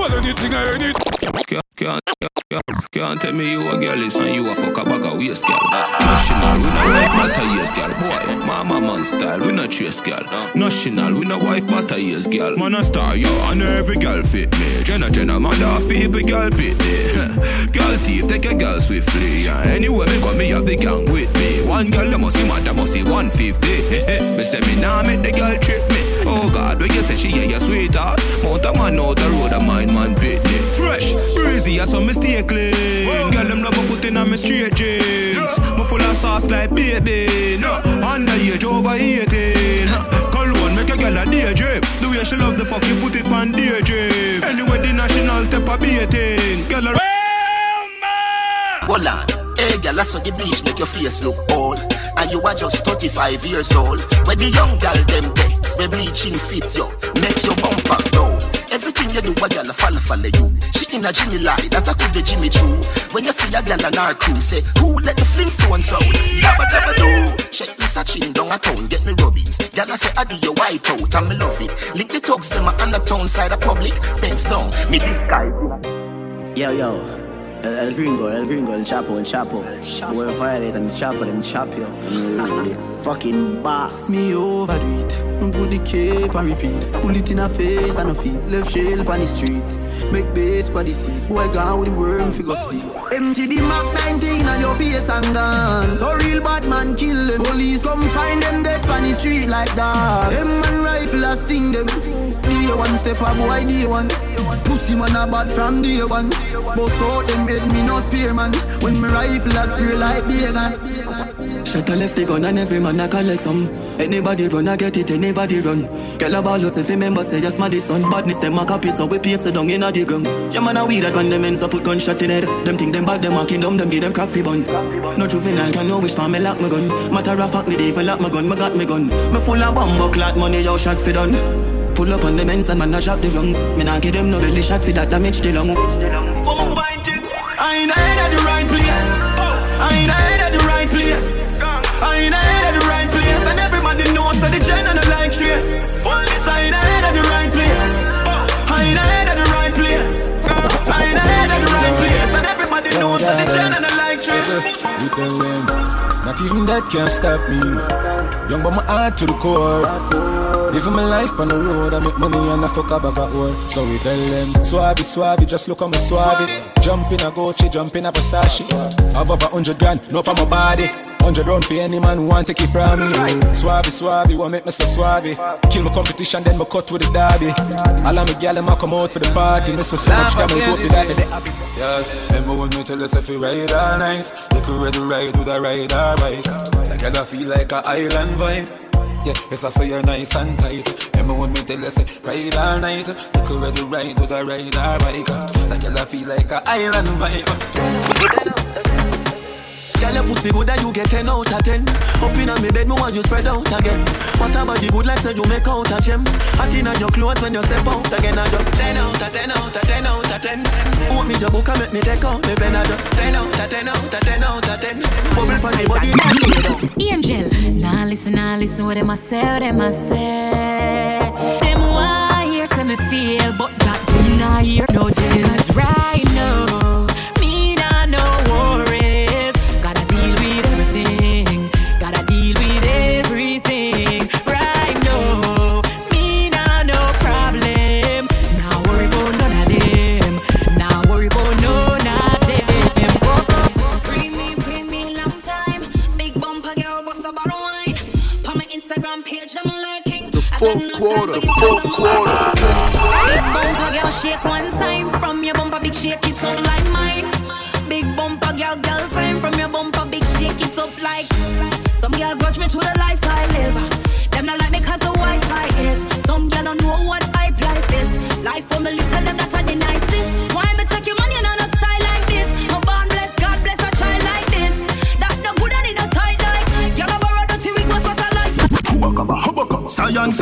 S41: Well, anything I heard it.
S22: Can't, can't, can't, can't tell me you a girl is and you a fuck a bag of waist, girl. Ah, National, we no wife matter years, girl. Boy, mama man style, we no chase, girl. National, we no wife matter years, girl. Man a star, yo, and every girl fit me. Jenna, Jenna, man off people, girl pit me. (laughs) girl thief, take a girl swiftly. Yeah, anyway, me got me have the gang with me. One girl, they must see mad, they must see 150. (laughs) me say me nah make the girl trip me. Oh God, when you say she yeah, your sweetheart. Mount a man out the road, a mind man pit me. Fresh, fresh. Breezy, I saw mistake clean. Girl, them love a foot in on me straight jeans. Me full of sauce like baby. No, underage over 18. Cologne make a girl a daydream. The way she love the fuck, she put it on DJ. Anyway, the national step a beating. Girl, a
S35: Hold on. Hey, girl, I saw the bleach make your face look old. And you are just 35 years old. Where the young girl them day, we bleaching fit yo make your bumper down. Everything you do, a girl follow follow you. She in a Jimmy lie, that I could the Jimmy true. When you see a girl on our crew, say, who let the Flintstones out? Yabba dabba do. Check this a chin down a town, get me rubbings. Girl, I say, I do your white out, and me love it. Link the thugs, them a on the town side of public. Bends down, me guy.
S37: Yo, yo. El, gringo, el gringo, el chapo, el chapo. Boy violate and chapo, them chop you. (laughs) Fucking boss. Me overdo it. Put the cape and repeat. Pull it in her face and her feet. Left shell on the street. Make base the seat. Boy gone with the worm figure sleep. Empty the Mac 19 on your face and gone. So real bad man kill them. Police come find them dead on the street like that. Them man rifle a sting them. Day one step up, boy day one. Pussy man a bad from day one. Bust out them head, me no spear man. When me rifle a spear like Dagan. Shut a left the gun and every man a collect some. Anybody run, I get it, anybody run. Girl a ball up if remember say just my son. Badness them a copy so we paste it down in a the gun. Yeah man a weed that when them ends up put gunshot in head. Them think them bad, them walking down, them give them coffee bun. No juvenile can know which time me lock my gun. Matter of fact me dey for lock my gun, me got me gun. Me full of bomb clot money, yo shot fi done. Pull up on the men's and man a drop the rung. Me nah give them no belly shot fi that damage the lung.
S27: Woman bite it. I ain't head at the I ain't head at the right place. And everybody knows that the gen and the like trace. I ain't head at the right place. I ain't head at the right place. I ain't head at the right place. And everybody knows that the gen and the.
S42: You tell them, not even that can stop me. Young but my heart to the core. Living my life on the road, I make money and I fuck up about war. So we tell them, Suave, suave, just look on my suave. Jump in a Gucci, jump in a Versace. Have over hundred grand, no on my body. Hundred round for any man who want take it from me. Suave, suave, want to make me so suave. Kill my competition, then me cut with the derby. All of my gal, them a come out for the party. Me so so much, can me go for that. Yeah, remember when me tell us if we ride all night, you could ready ride with a ride or bike. Like I feel like a island vibe. Yeah, yes, I say you're nice and tight. Remember when me tell you say ride all night, could ready ride with a ride or bike. Like I feel like a island vibe.
S37: Girl, your pussy good and you get 10 out of 10 Up in me bed, me want you spread out again. What about the good life that you make out of gem. Hot in your clothes when you step out again I just 10 out of 10 out of 10 out of 10 Put me the book and make me take out Me pen I just 10 out of 10 out of 10 out of 10 Bubble for the body.
S43: Angel, nah listen, nah listen what them a say, what them a say. Them hear say me feel, but that them nah hear no deal. 'Cause right now,
S35: quarter, the fourth quarter.
S39: Big bumper girl, shake one time. From your bumper, big shake it up like mine. Big bumper girl, girl time. From your bumper, big shake it up like.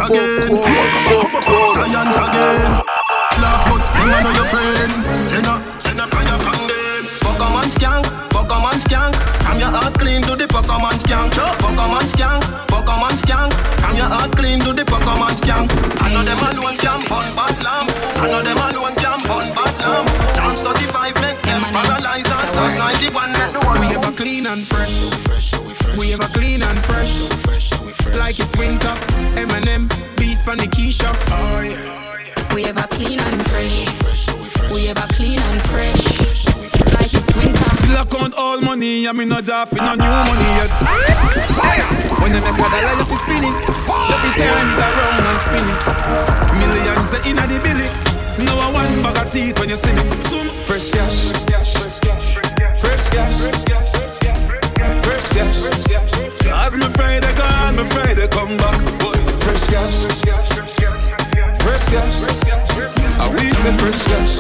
S1: Again. Science again. Laugh but you know your friend.
S27: Keisha. Oh yeah.
S39: We ever clean and fresh. We ever clean and fresh. Like it's winter.
S42: Still I count all money, I mean no job for no new money yet. When they make the life is spinning, every time it around and spinning. Millions the inna the billy. No one bag of teeth when you see me.
S24: Fresh cash. Fresh cash. Fresh cash. Fresh cash. Fresh cash. Fresh cash. As my Friday gone, my Friday come
S22: back. Boy. Fresh cash. Fresh cash. Fresh cash. I we say fresh cash.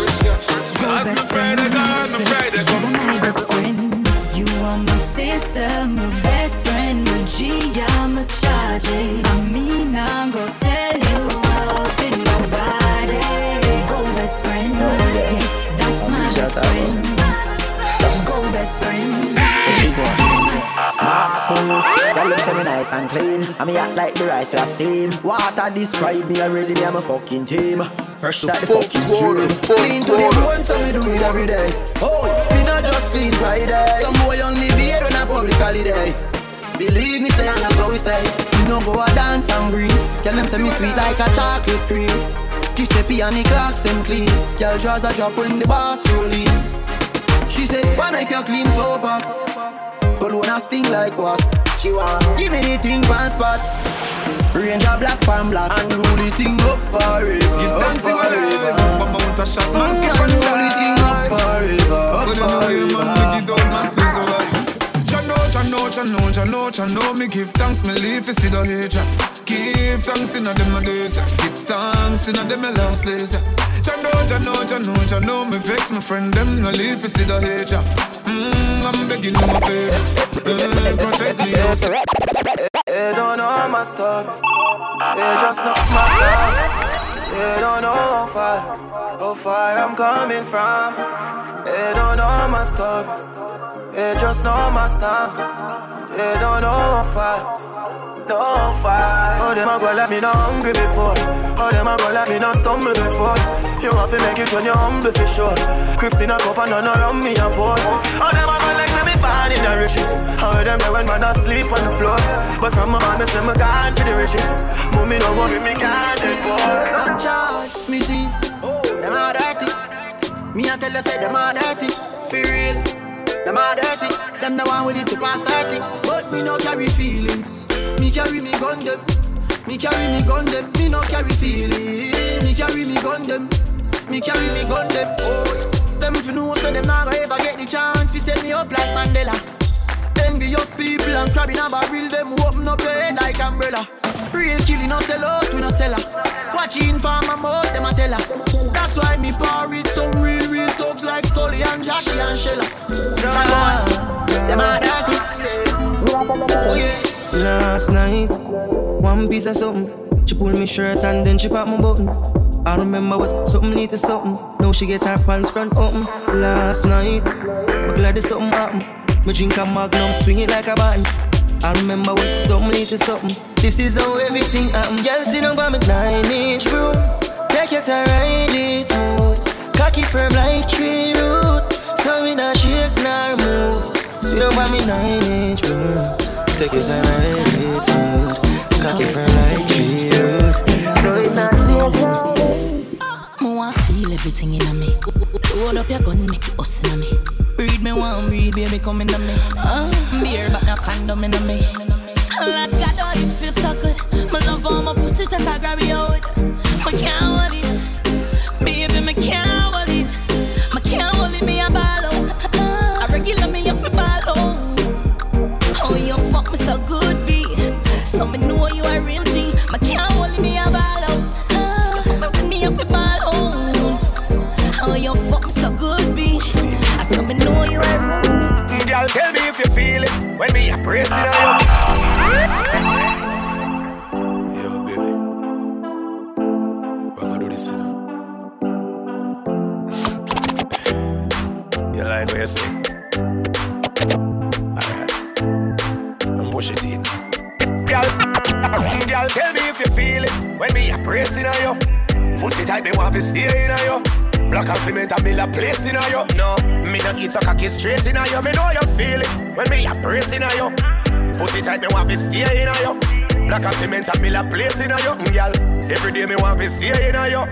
S22: As me Friday gone, me Friday come my best friend. You are my sister, my best friend.
S37: My G, I'm a charge. And clean. I me act like the rice we are steam. Water describe me already, me I'm a fucking team. Fresh that the fucking stream. Clean to the bone, so me do it every day. Oh, me not just clean Friday. Some boy only beer on a public holiday. Believe me, say that's how we stay. Me no go a dance and green. Tell them say me sweet like a chocolate cream. Giuseppe and the clocks them clean. Girl draws a drop when the boss rolling. She say, why make you clean so box? Cologne sting like what? She want give me the thing pan spot. Range a black pan black and do the thing up forever.
S24: Give thanks to whatever. One mount a shot, man, mm, skip and
S37: do the thing up for forever. Up
S24: But anyway, man, make it out, man, still survive. Chano, chano, chano, chano, chano. Me give thanks, me leave you see the hate. yeah. Give thanks in a a days. Give thanks in a a last days. yeah. Chano, chano, chano, chano. Me vex my friend them no leave you see the hate. yeah. Mm, I'm begging you my favor. Mm, protect me, yes.
S12: They don't know my story. They just know my song. They don't know how far, how far I'm coming from. They don't know my story. They just know my song. They don't know far, no far. Oh, them a go let me know hungry before. Oh, them a go let me know stumble before. You have to make it when you're humble for sure. Crips in a cup and none around me a pour. Oh, them a go like me me born in the riches. How them there when man sleep on the floor. But from my man, me say me gone for the riches. Mommy don't worry, me can't boy.
S37: Not charge, me see. Oh, them are dirty. Me a tell you say them are dirty. For real, them are dirty. Them the one with it to pass 30. But me no carry feelings. Me carry me gun them. Me carry me gun them. Me no carry feelings. Me carry me gun them. Me carry me gun them. Oh, them if you know so them not ever get the chance to set me up like Mandela. Envious people and crabbing a barrel them open up your head like umbrella. Real killing no sell out, we no sell Watching for my mouth, them a tell her. That's why me par with some real, real thugs like Scully and Joshy and Shella. Them a dirty. Oh yeah.
S12: Last night, one piece of something. She pulled me shirt and then she popped my button. I remember was something little something. Now she get her pants front open. Last night, but glad there's something happen. Me drink a magnum, swing it like a button. I remember was something little something. This is how everything happen. Girl, see no me nine inch bro. Take your time, ride it smooth. Cocky firm like tree root. So we not shake nor move. See no me nine inch bro. Take your time, ride it smooth. Cocky firm like tree root. So we not feeling.
S39: Me want feel everything in me. Hold up your gun, make it us in me. Breed me one, breed baby come in me. Uh, beer but no condom in me. Lord God, oh you feel so good. My love on my pussy just I grab you out. Me can't hold it, baby me can't hold it. Me can't hold it, me a ball out. I regular me up a ball out. Oh you fuck me so good, B. So me know you know you a
S12: Girl, tell me if you feel it when me a pressing on you.
S30: Yo, baby. We're gonna do this, you know.
S12: You like what you say? Alright. I'm push it in. Girl, girl, tell me if you feel it when me a pressing on you. Pussy tight, me want to stay in on you. Black and cement and build a place in you. No, me no eat a cocky straight in you. Me know you feel it when me a pressing on you. Pussy tight, me want to stay in you. Black and cement and build a place in you, mm, girl. Every day me want to stay in you.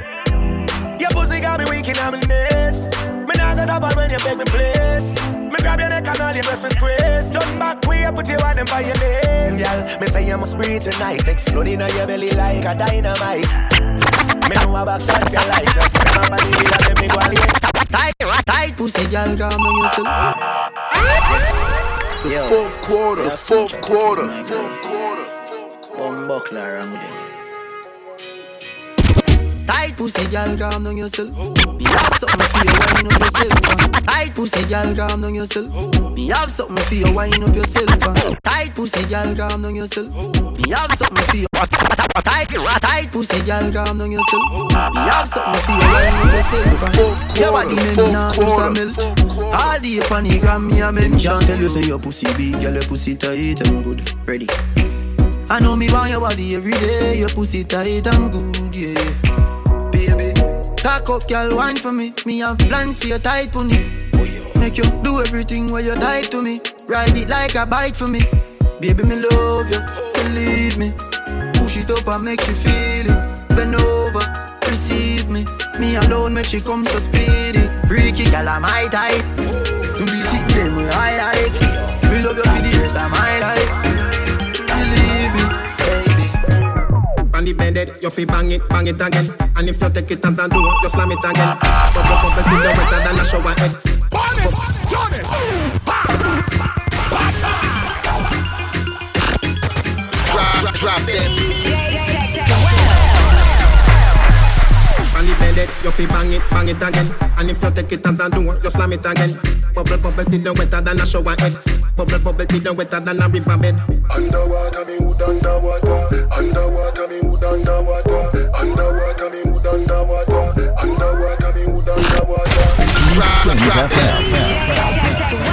S12: Your pussy got me weak in my knees. Me nah go stop when you beg me please. Me grab your neck and all your breast me squeeze. Turn back way, put you on them by your knees. Girl, me say you must breathe tonight. Exploding on your belly like a dynamite. Me know a back shot you like. Just come on body with a let me go and.
S37: Tight, tight pussy, girl, calm on yourself. Yo.
S30: Fourth quarter, fourth quarter, fourth quarter.
S37: Bum buckler and them. Tight pussy, girl, calm down yourself. Me have something for you, wind up yourself. Tight pussy, girl, calm down yourself. Me have something for you, wind up yourself. Tight pussy, girl, calm down yourself. Me have something for you. Tight, tight pussy, girl, calm down yourself. Me have something for you, wind up yourself. man. Your body make me not lose a melt. All the the gram, me a mention. Tell you say your pussy big, girl, your pussy tight and good. Ready. I know me want your body every day. Your pussy tight and good, yeah. Cock up, girl, wine for me. Me have plans for your tight pony. Make you do everything when you tight to me. Ride it like a bike for me. Baby, me love you, believe me. Push it up and make you feel it. Bend over, receive me. Me alone make she come so speedy. Freaky, girl, I'm my type. To be sick, them way I like. Me love you for the rest of my life.
S38: The bended, you fi bang it, bang it again. And if you take it as a do, you slam it again. But you pump it till you wetter than a shower head.
S35: Drop, drop them.
S38: On the bended, you fi bang it, bang it again. And if you take it as a do, you slam it again. Bubble, bubble till you wetter than a shower head. Bubble, bubble till you wetter than a river bed.
S30: Underwater, me wood underwater. Underwater, me wood underwater. Underwater, me wood underwater. Underwater, me wood underwater.
S15: Springs FM.
S35: Drop,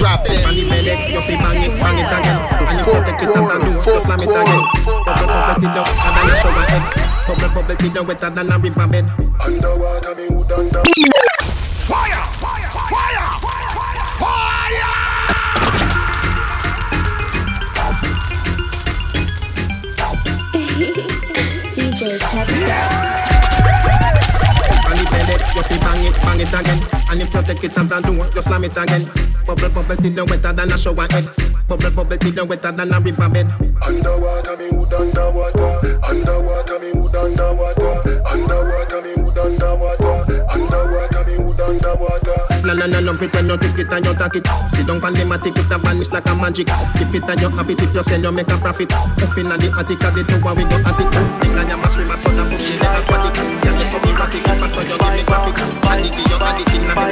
S35: drop them.
S38: On the bended, you fi bang it, bang it again. And if you take it as a do, you slam it again. Bubble, bubble till you wetter than a shower head. Bubble, bubble till you wetter than a river bed.
S30: Underwater, me wood under.
S44: Fire! Fire! Fire! Fire! Fire!
S15: DJ Texter.
S38: Bang it, again. And if you take it as a do, you slam it again. Bubble, bubble till you wetter than a shower head. Bubble, bubble till you wetter than a river bed.
S30: Underwater, me wood underwater. Underwater, me wood underwater. Underwater, me wood
S38: no, love it when you take it and you take it. The it vanish like a magic. Skip it and you have it if you you make a profit. Up in the attic, at the we go at it. And must swim, a of pussy, they aquatic. Yeah, you so I you give me you the.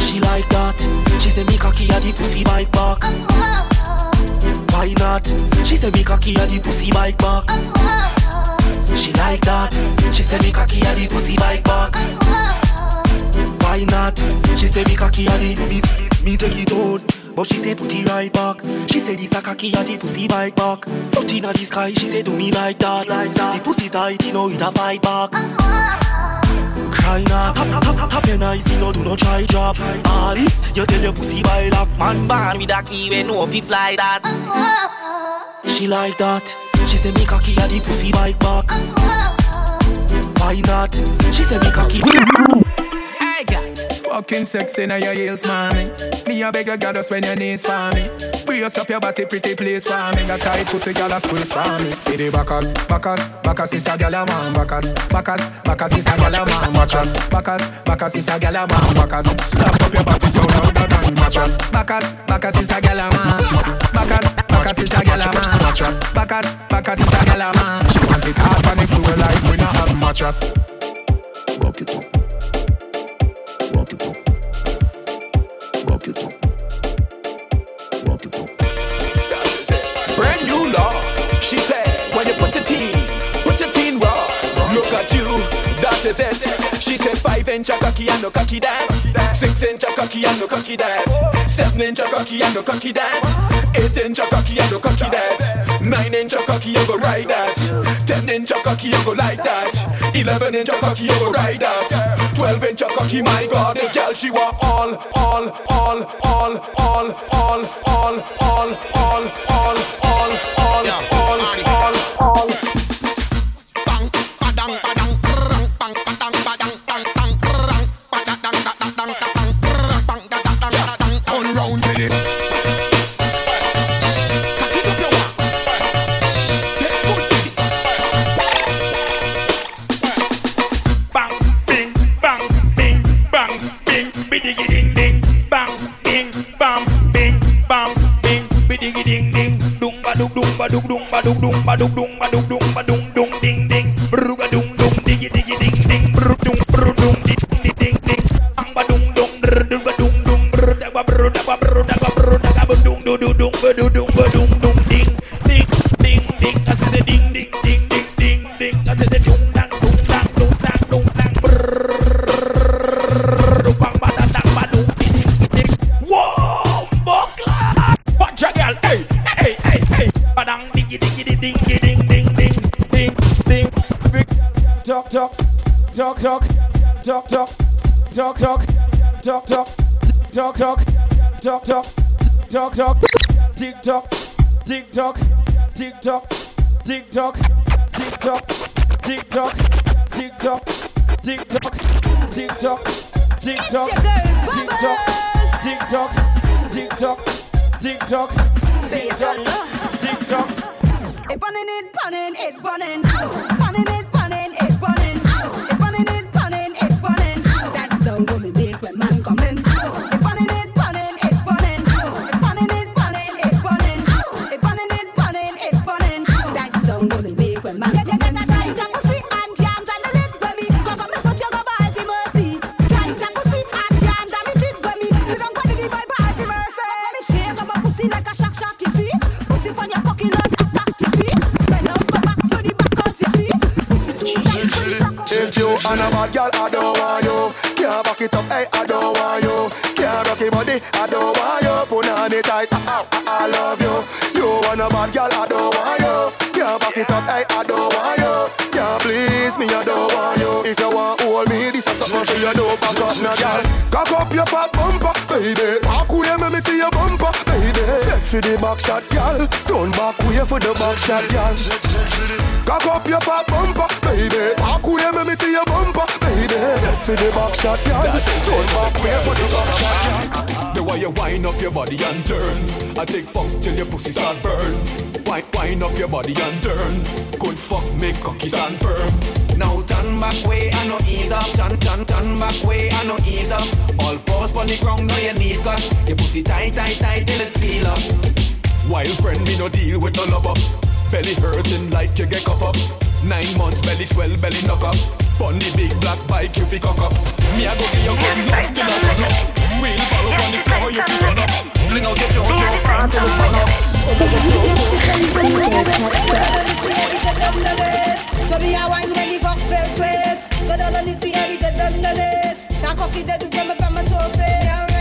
S12: She like that. She say me cocky a the pussy bike back. Why not? She say me cocky a the pussy bike back. She like that. She say me cocky a the pussy bike back. Why not? She say me cocky a the me, me take it out. But she say put it right back. She say this a cocky a the pussy bike back. Foot inna the sky. She say do me like that. The pussy tight, you know it a fight back. Cry not, tap, tap, tap your nice, you know do not try drop All if you tell your pussy by lock Man born with a key, know if he fly that She like that She say me cocky a the pussy bike back Why not? She say me cocky
S24: Hey, girl. Fucking sexy now your heels, mommy. Me a beg a girl just when your knees for me. Brace up your body, pretty place for me. Got tight pussy, girl a squeeze for me. Hit the backers, backers, backers is a girl a man. Backers, backers, backers is a girl a man. Backers, backers, backers is a girl a man. Backers, slap up your body so louder than mattress. Backers, backers is a girl a man. Backers, backers is a girl a man. Mattress, backers, backers is a girl a man. She want it hard on the floor like we not have mattress.
S30: Rock it up. Rock it up. Rock it up. Rock it up.
S4: Brand new law. She said, when you put it in, put it in raw. Look at you, that is it. She said, five inch a cocky and no cocky that. Six inch a cocky and no cocky that. Seven inch a cocky and no cocky that. Eight inch a cocky and no cocky that. Nine inch cocky you go ride that. Ten inch cocky you go like that. Eleven inch cocky you go ride that. Twelve inch cocky, my God, this girl she want all, all, all, all, all, all, all, all, all, all, all, all,
S45: badung dung badung dung badung dung badung dung ding ding bruga dung dung diggy diggy ding ding bru dung bru dung ding ding ding ding ang badung dung drr dung badung dung bru da ba bru da ba bru da ba bru da ba dung du du dung badu dung badung dung talk talk, talk talk, talk talk, talk talk, talk talk. Tick tock, tick tock, tick tock, tick tock, tick tock, tick tock, tick tock, tick tock, tick tock, tick tock, tick tock, tick tock, tick tock, tick tock, tick tock, tick tock.
S46: It bunning it, bunning it, bunning. Back
S1: shot, girl. Turn back way for the back shot, girl. Cock up your fat bumper, baby. Walk away, let me see your bumper, baby. Set for the back shot, girl. Turn back way for the back shot, girl.
S15: The way you wind up your body and turn. I take fuck till your pussy start burn. Wind, wind up your body and turn. Good fuck make cocky stand firm.
S47: Now turn back way and no ease up. Turn, turn, turn back way and no ease up. All fours on the ground, now your knees cut. Your pussy tight, tight, tight till it seal up.
S15: Wild friend, me no deal with no lover. Belly hurting like you get cup up. Nine months belly swell, belly knock up. On the big black bike you pick cock up. Me I go give you good love till I sun up. Wheel follow on the floor you pick run up. Fling out your jaw, your front till the sun up.
S46: So me a wine when the fuck feel sweet Go down on it, be heavy, go down on it That cocky dead to from me from my toe fit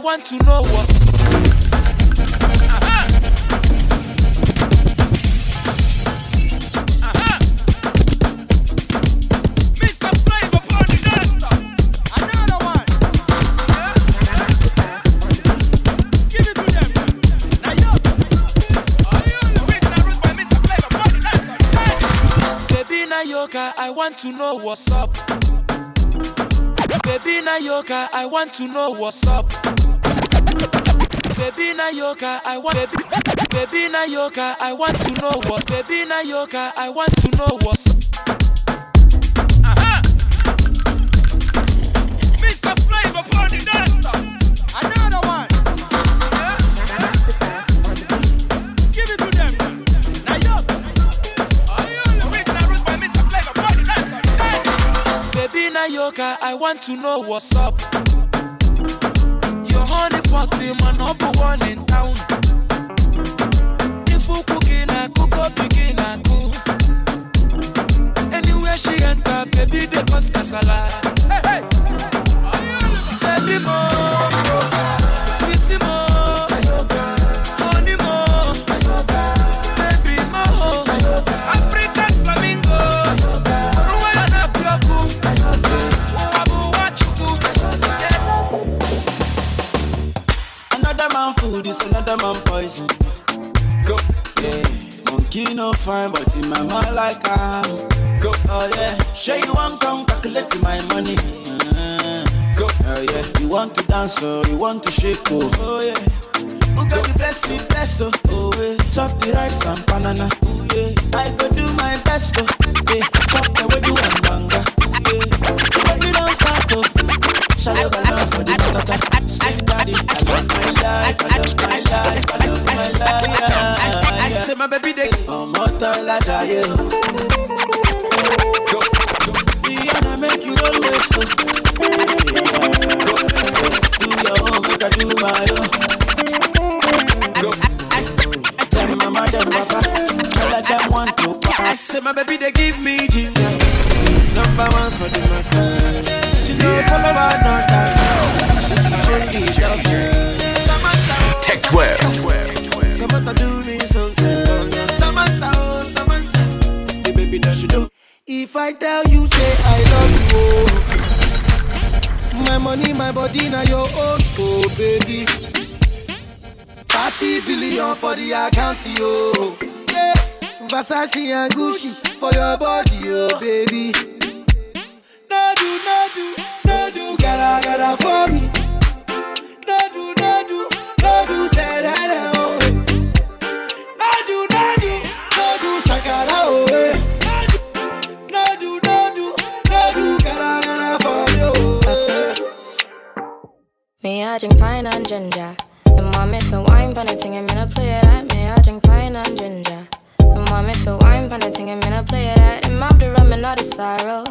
S26: want to know what. I want to know what's up. Baby Nayoka, I want to know what's up. Baby Nayoka, I want baby, baby Nayoka, I want to know what's baby Nayoka, I want to know what's uh-huh.
S45: Mr. Flavor. Another one.
S26: Baby I want to know what's up. Pot in my number one in town. If you cooking, I cook up, begin, I cook. Anywhere she enter, baby, they cause casala. Hey, hey.
S47: No fine, but in my mind like I am.
S37: Go. Oh yeah. Sure you want come calculate my money. Uh, Go. Oh yeah. You want to dance or you want to shake oh. Oh yeah. Who got the blessing, bless oh, oh yeah. Chop the rice and banana, oh yeah. I go do my best oh, yeah. Chop the way do and banga, oh yeah. When you don't start oh, shallow for the matata. Slim body, I love my life, I love my life, they on motor la jaye oh. Go. Rihanna make you always so. Do your own, make I do my own. Tell mama, tell papa, tell her them want to. I say my baby they give me ginger. Number one for the matter. She know follow her not that. She show me shelter.
S48: Tech 12.
S37: Samantha do me something. That she do. If I tell you, say I love you, oh. my money, my body, now your own, oh baby. 30 billion for the account, yo. Yeah. Versace and Gucci for your body, oh baby. No do, no do, no do, gotta, gotta for me. No do, no do, no do, say that, oh. Me, I
S49: drink pine and ginger. And mommy feel wine pan and me no play it at me. I drink pine and ginger. And mommy feel wine pan and me no play it at. Him the rum and all the sorrow.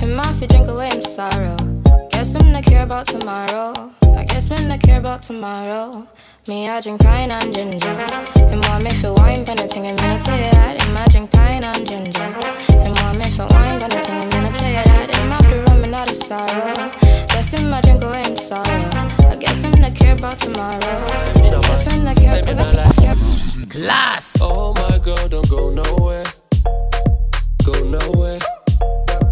S49: Him have to drink away him sorrow. Guess him not care about tomorrow. I guess me not care about tomorrow. Me, I drink pine and ginger. And mommy feel wine pan and me no play it at. Him I drink pine and ginger. And mommy feel wine pan and me no play it at. Him the rum and all the sorrow. Guess him I drink away him sorrow. I guess him not care about tomorrow. Guess me not care about
S37: Class.
S50: Oh my girl, don't go nowhere. Go nowhere.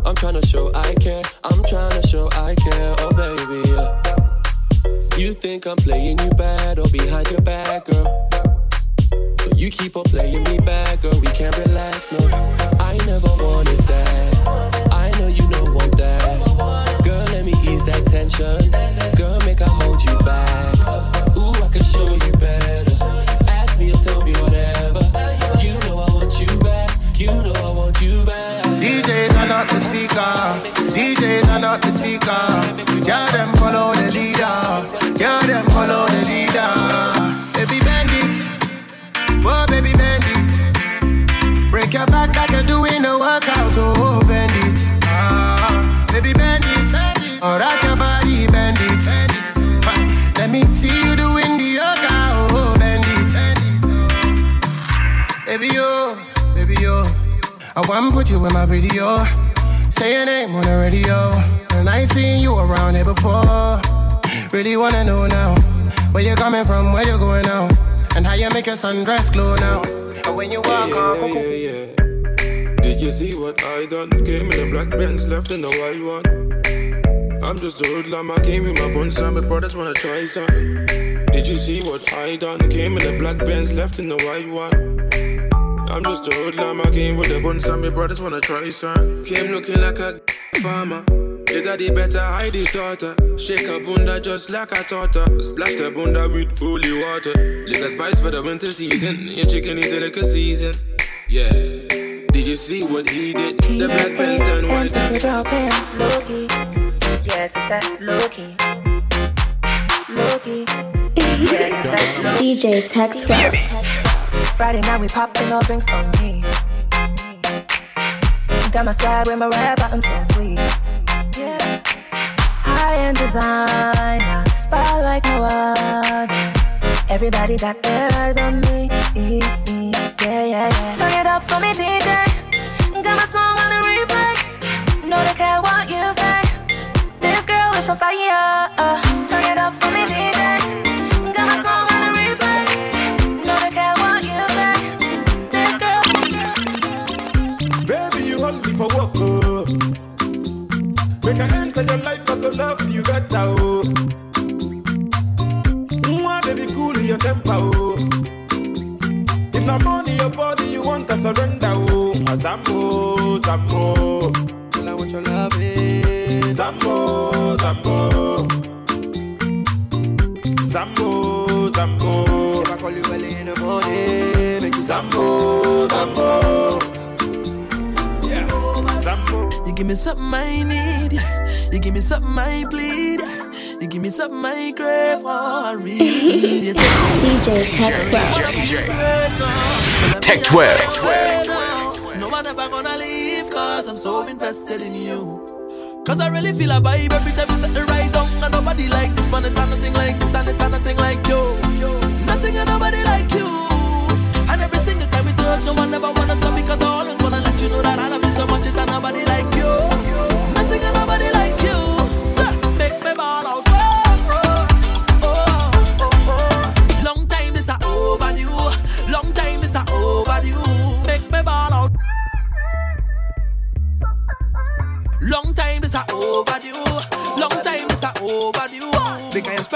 S50: I'm trying to show I care. I'm trying to show I care. Oh baby, yeah. You think I'm playing you bad or behind your back, girl? So you keep on playing me bad, girl. We can't relax, no. I never wanted that. Tension. Girl, make I hold you back. Ooh, I can show you better. Ask me or tell me whatever. You know I want you back. You know I want you back.
S1: DJs are not the speaker. DJs are not the speaker. Yeah, them follow the leader. Yeah, them follow the leader. Baby bandits. Whoa, baby bandits. Break your back like you're doing a workout. Oh, bandits. Ah, baby bandits. Or rock me see you doing the yoga. Oh, bandits. Baby, yo, baby, yo. I want to put you in my video. Say your name on the radio. And I ain't seen you around here before. Really wanna know now. Where you coming from, where you going now. And how you make your sundress glow now. And when you walk on,
S22: yeah, yeah, yeah. Did you see what I done? Came in a black Benz, left in a white one. I'm just a hoodlum, I came with my buns and my brothers wanna try something. Did you see what I done? Came in the black Benz, left in the white one. I'm just a hoodlum, I came with the buns and my brothers wanna try something. Came looking like a farmer. Your daddy better hide his daughter. Shake her bunda just like a taught her. Splash the bunda with holy water. Lick a spice for the winter season. Your chicken is a liquor season. Yeah. Did you see what he did? The black pants done white.
S49: Low key, yeah, it's that low key. Low key, yeah, it's that low key.
S15: DJ Tech 12.
S49: Friday night we popping all drinks on me. Got my swag with my red bottoms on fleek. Yeah. High end designer, spot like no other. Everybody got their eyes on me. Yeah, yeah, yeah. Turn it up for me, DJ. On fire. Uh. Turn it up for me, DJ. Got my song on the replay. They care what you say. This girl.
S22: Baby, you hold me for work, oh. Make I enter your life, I go love you better, oh.
S51: give me something I need. You give me something I bleed. You give me something I crave for. I really (laughs) need it.
S15: DJ Tech 12.
S51: Tech
S52: 12.
S51: No one ever gonna leave, cause I'm so invested in you. Cause I really feel a vibe every time you set the right down And nobody like this man, it's nothing like this and it's nothing like you Nothing and nobody like you And every single time we touch, no one ever wanna stop Because I always wanna let you know that I love you so much It's nobody like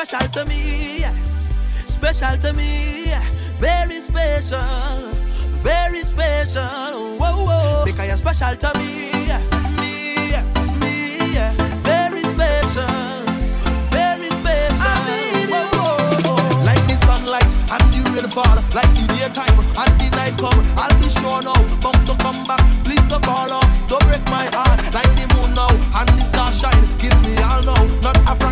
S51: special to me, special to me, very special, very special. Whoa, whoa. because you're special to me, me, me, very special, very special. Whoa, whoa, whoa. Like the sunlight and the rainfall, like the daytime and the night come. I'll be sure now, come to come back. Please don't fall off, don't break my heart. Like the moon now and the star shine, give me all now, not
S37: afraid.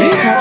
S37: Yeah.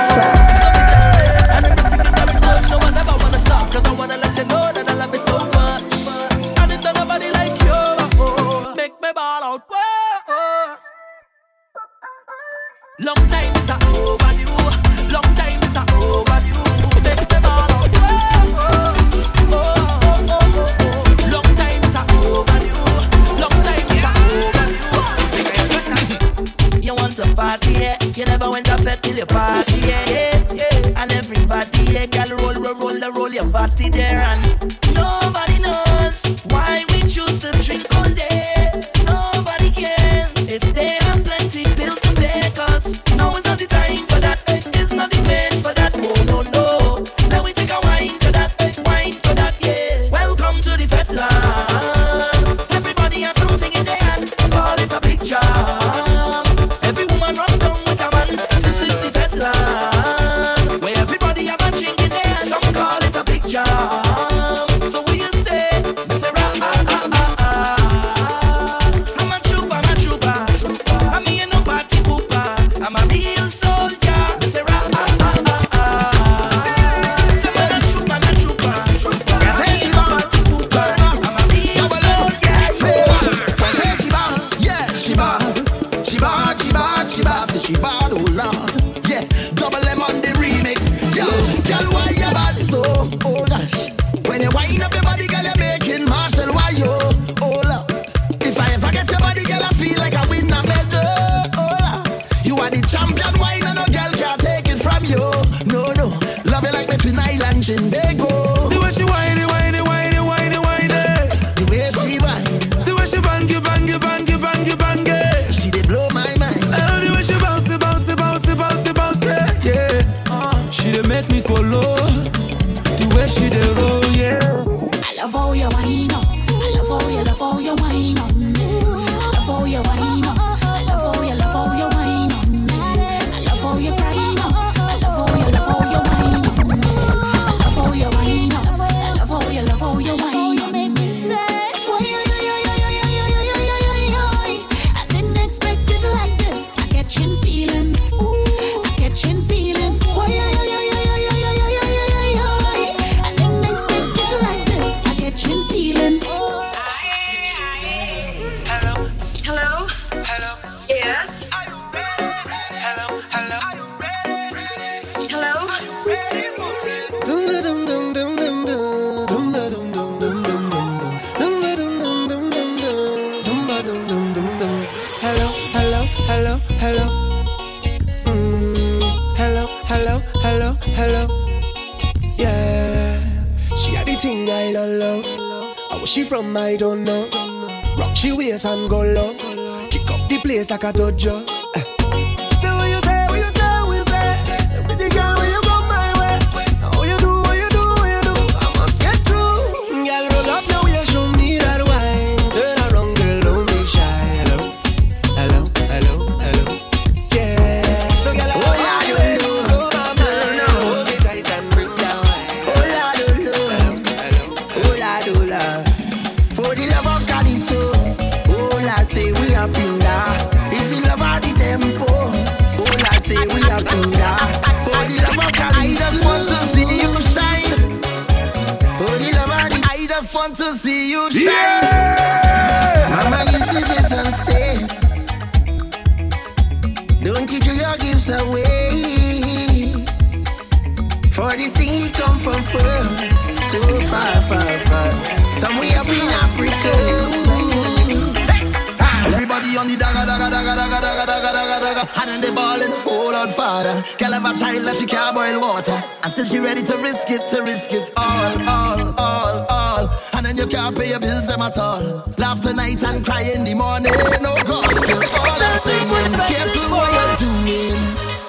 S37: till
S53: she
S25: ready to risk it, to risk it all, all, all, all. And then you can't pay your bills them at all. Laugh tonight and cry in the morning. Oh gosh, girl, all I'm saying. Careful what you're doing.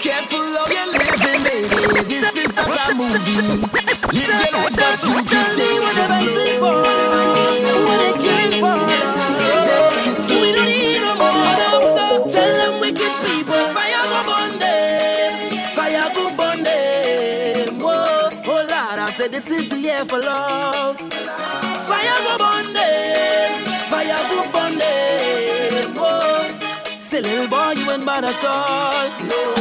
S25: Careful how you're living, baby. This is not a movie. Live your life, but you can take.
S15: No.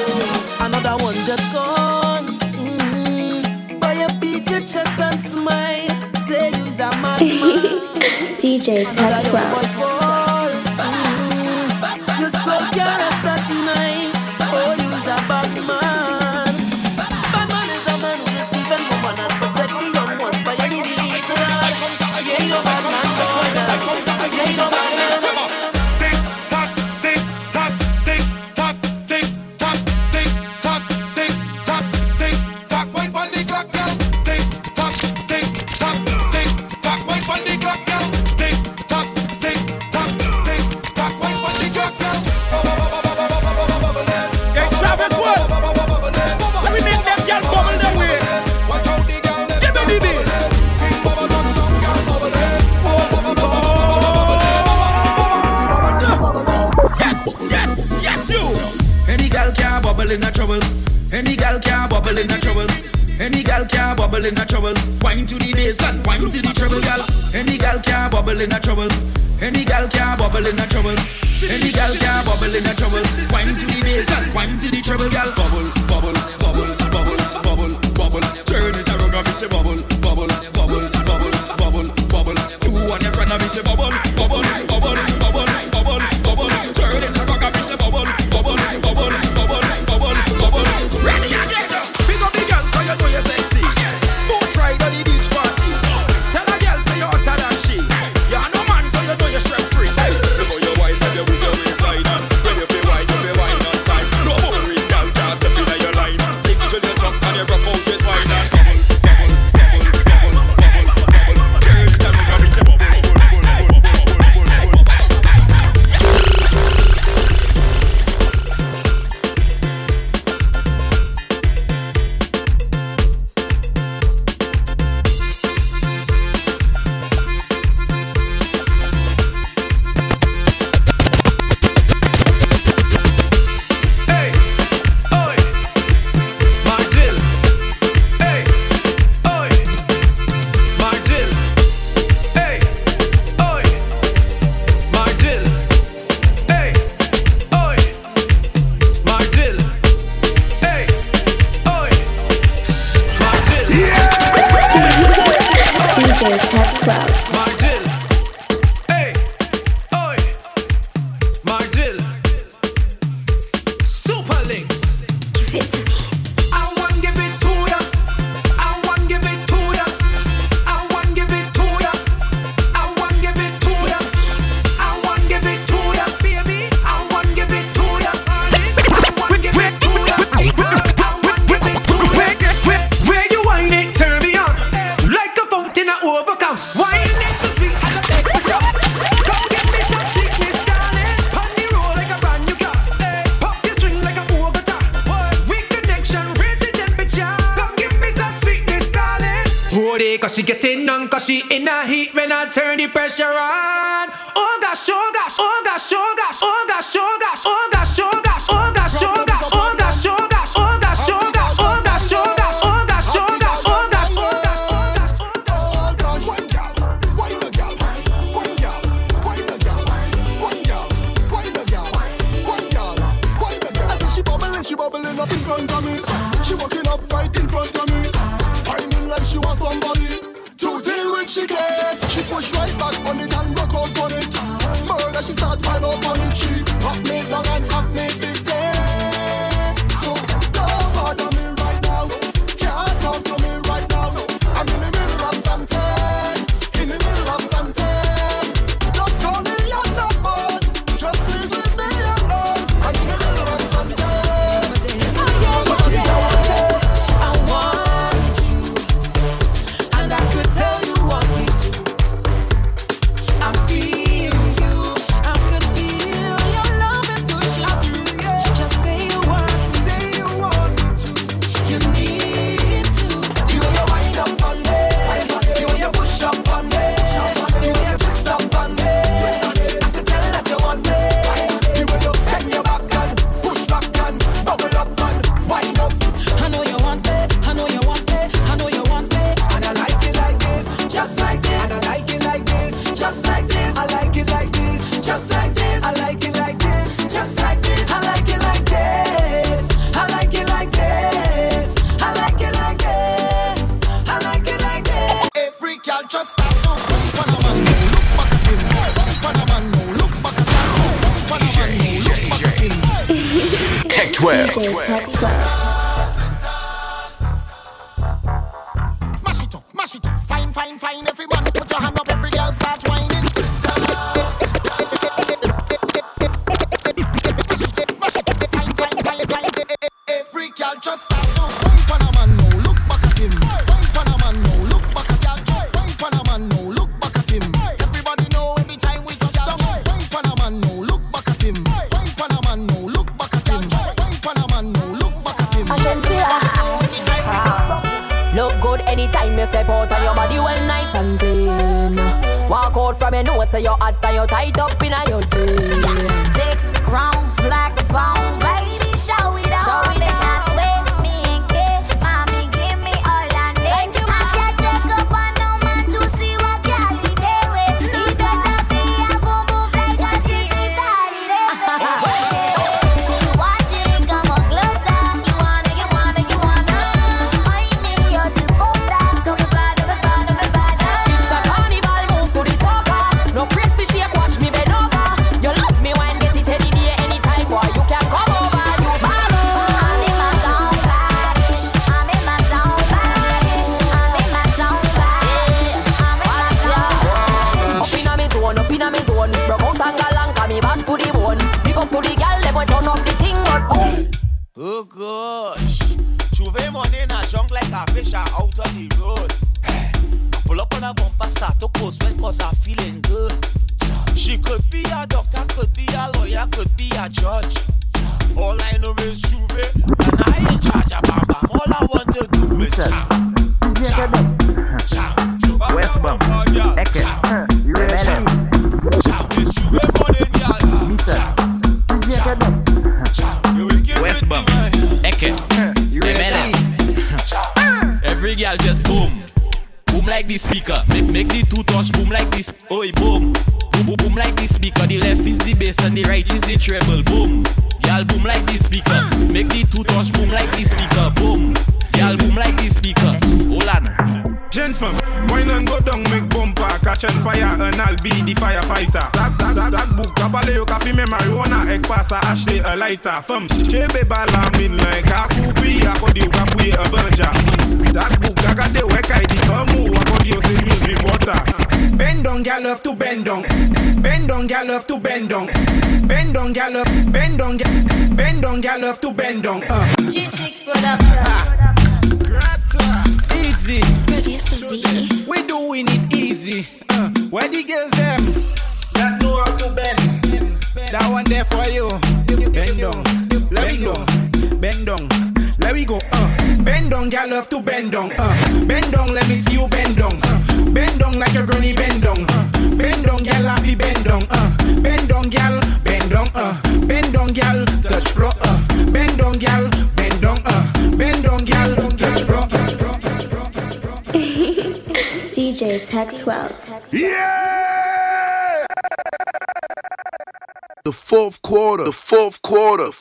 S15: Another one just gone. Mm-hmm. You beat your chest and smile. Say you're a madman. (laughs)
S26: DJ Tech 12.
S54: step out and your
S34: body well nice and clean. Walk out from your nose, say you're hot and you tight up. bend
S55: on,
S26: bend on, gal, bend on, bend on, gal, to bend on. Uh.
S35: quarter, the fourth quarter.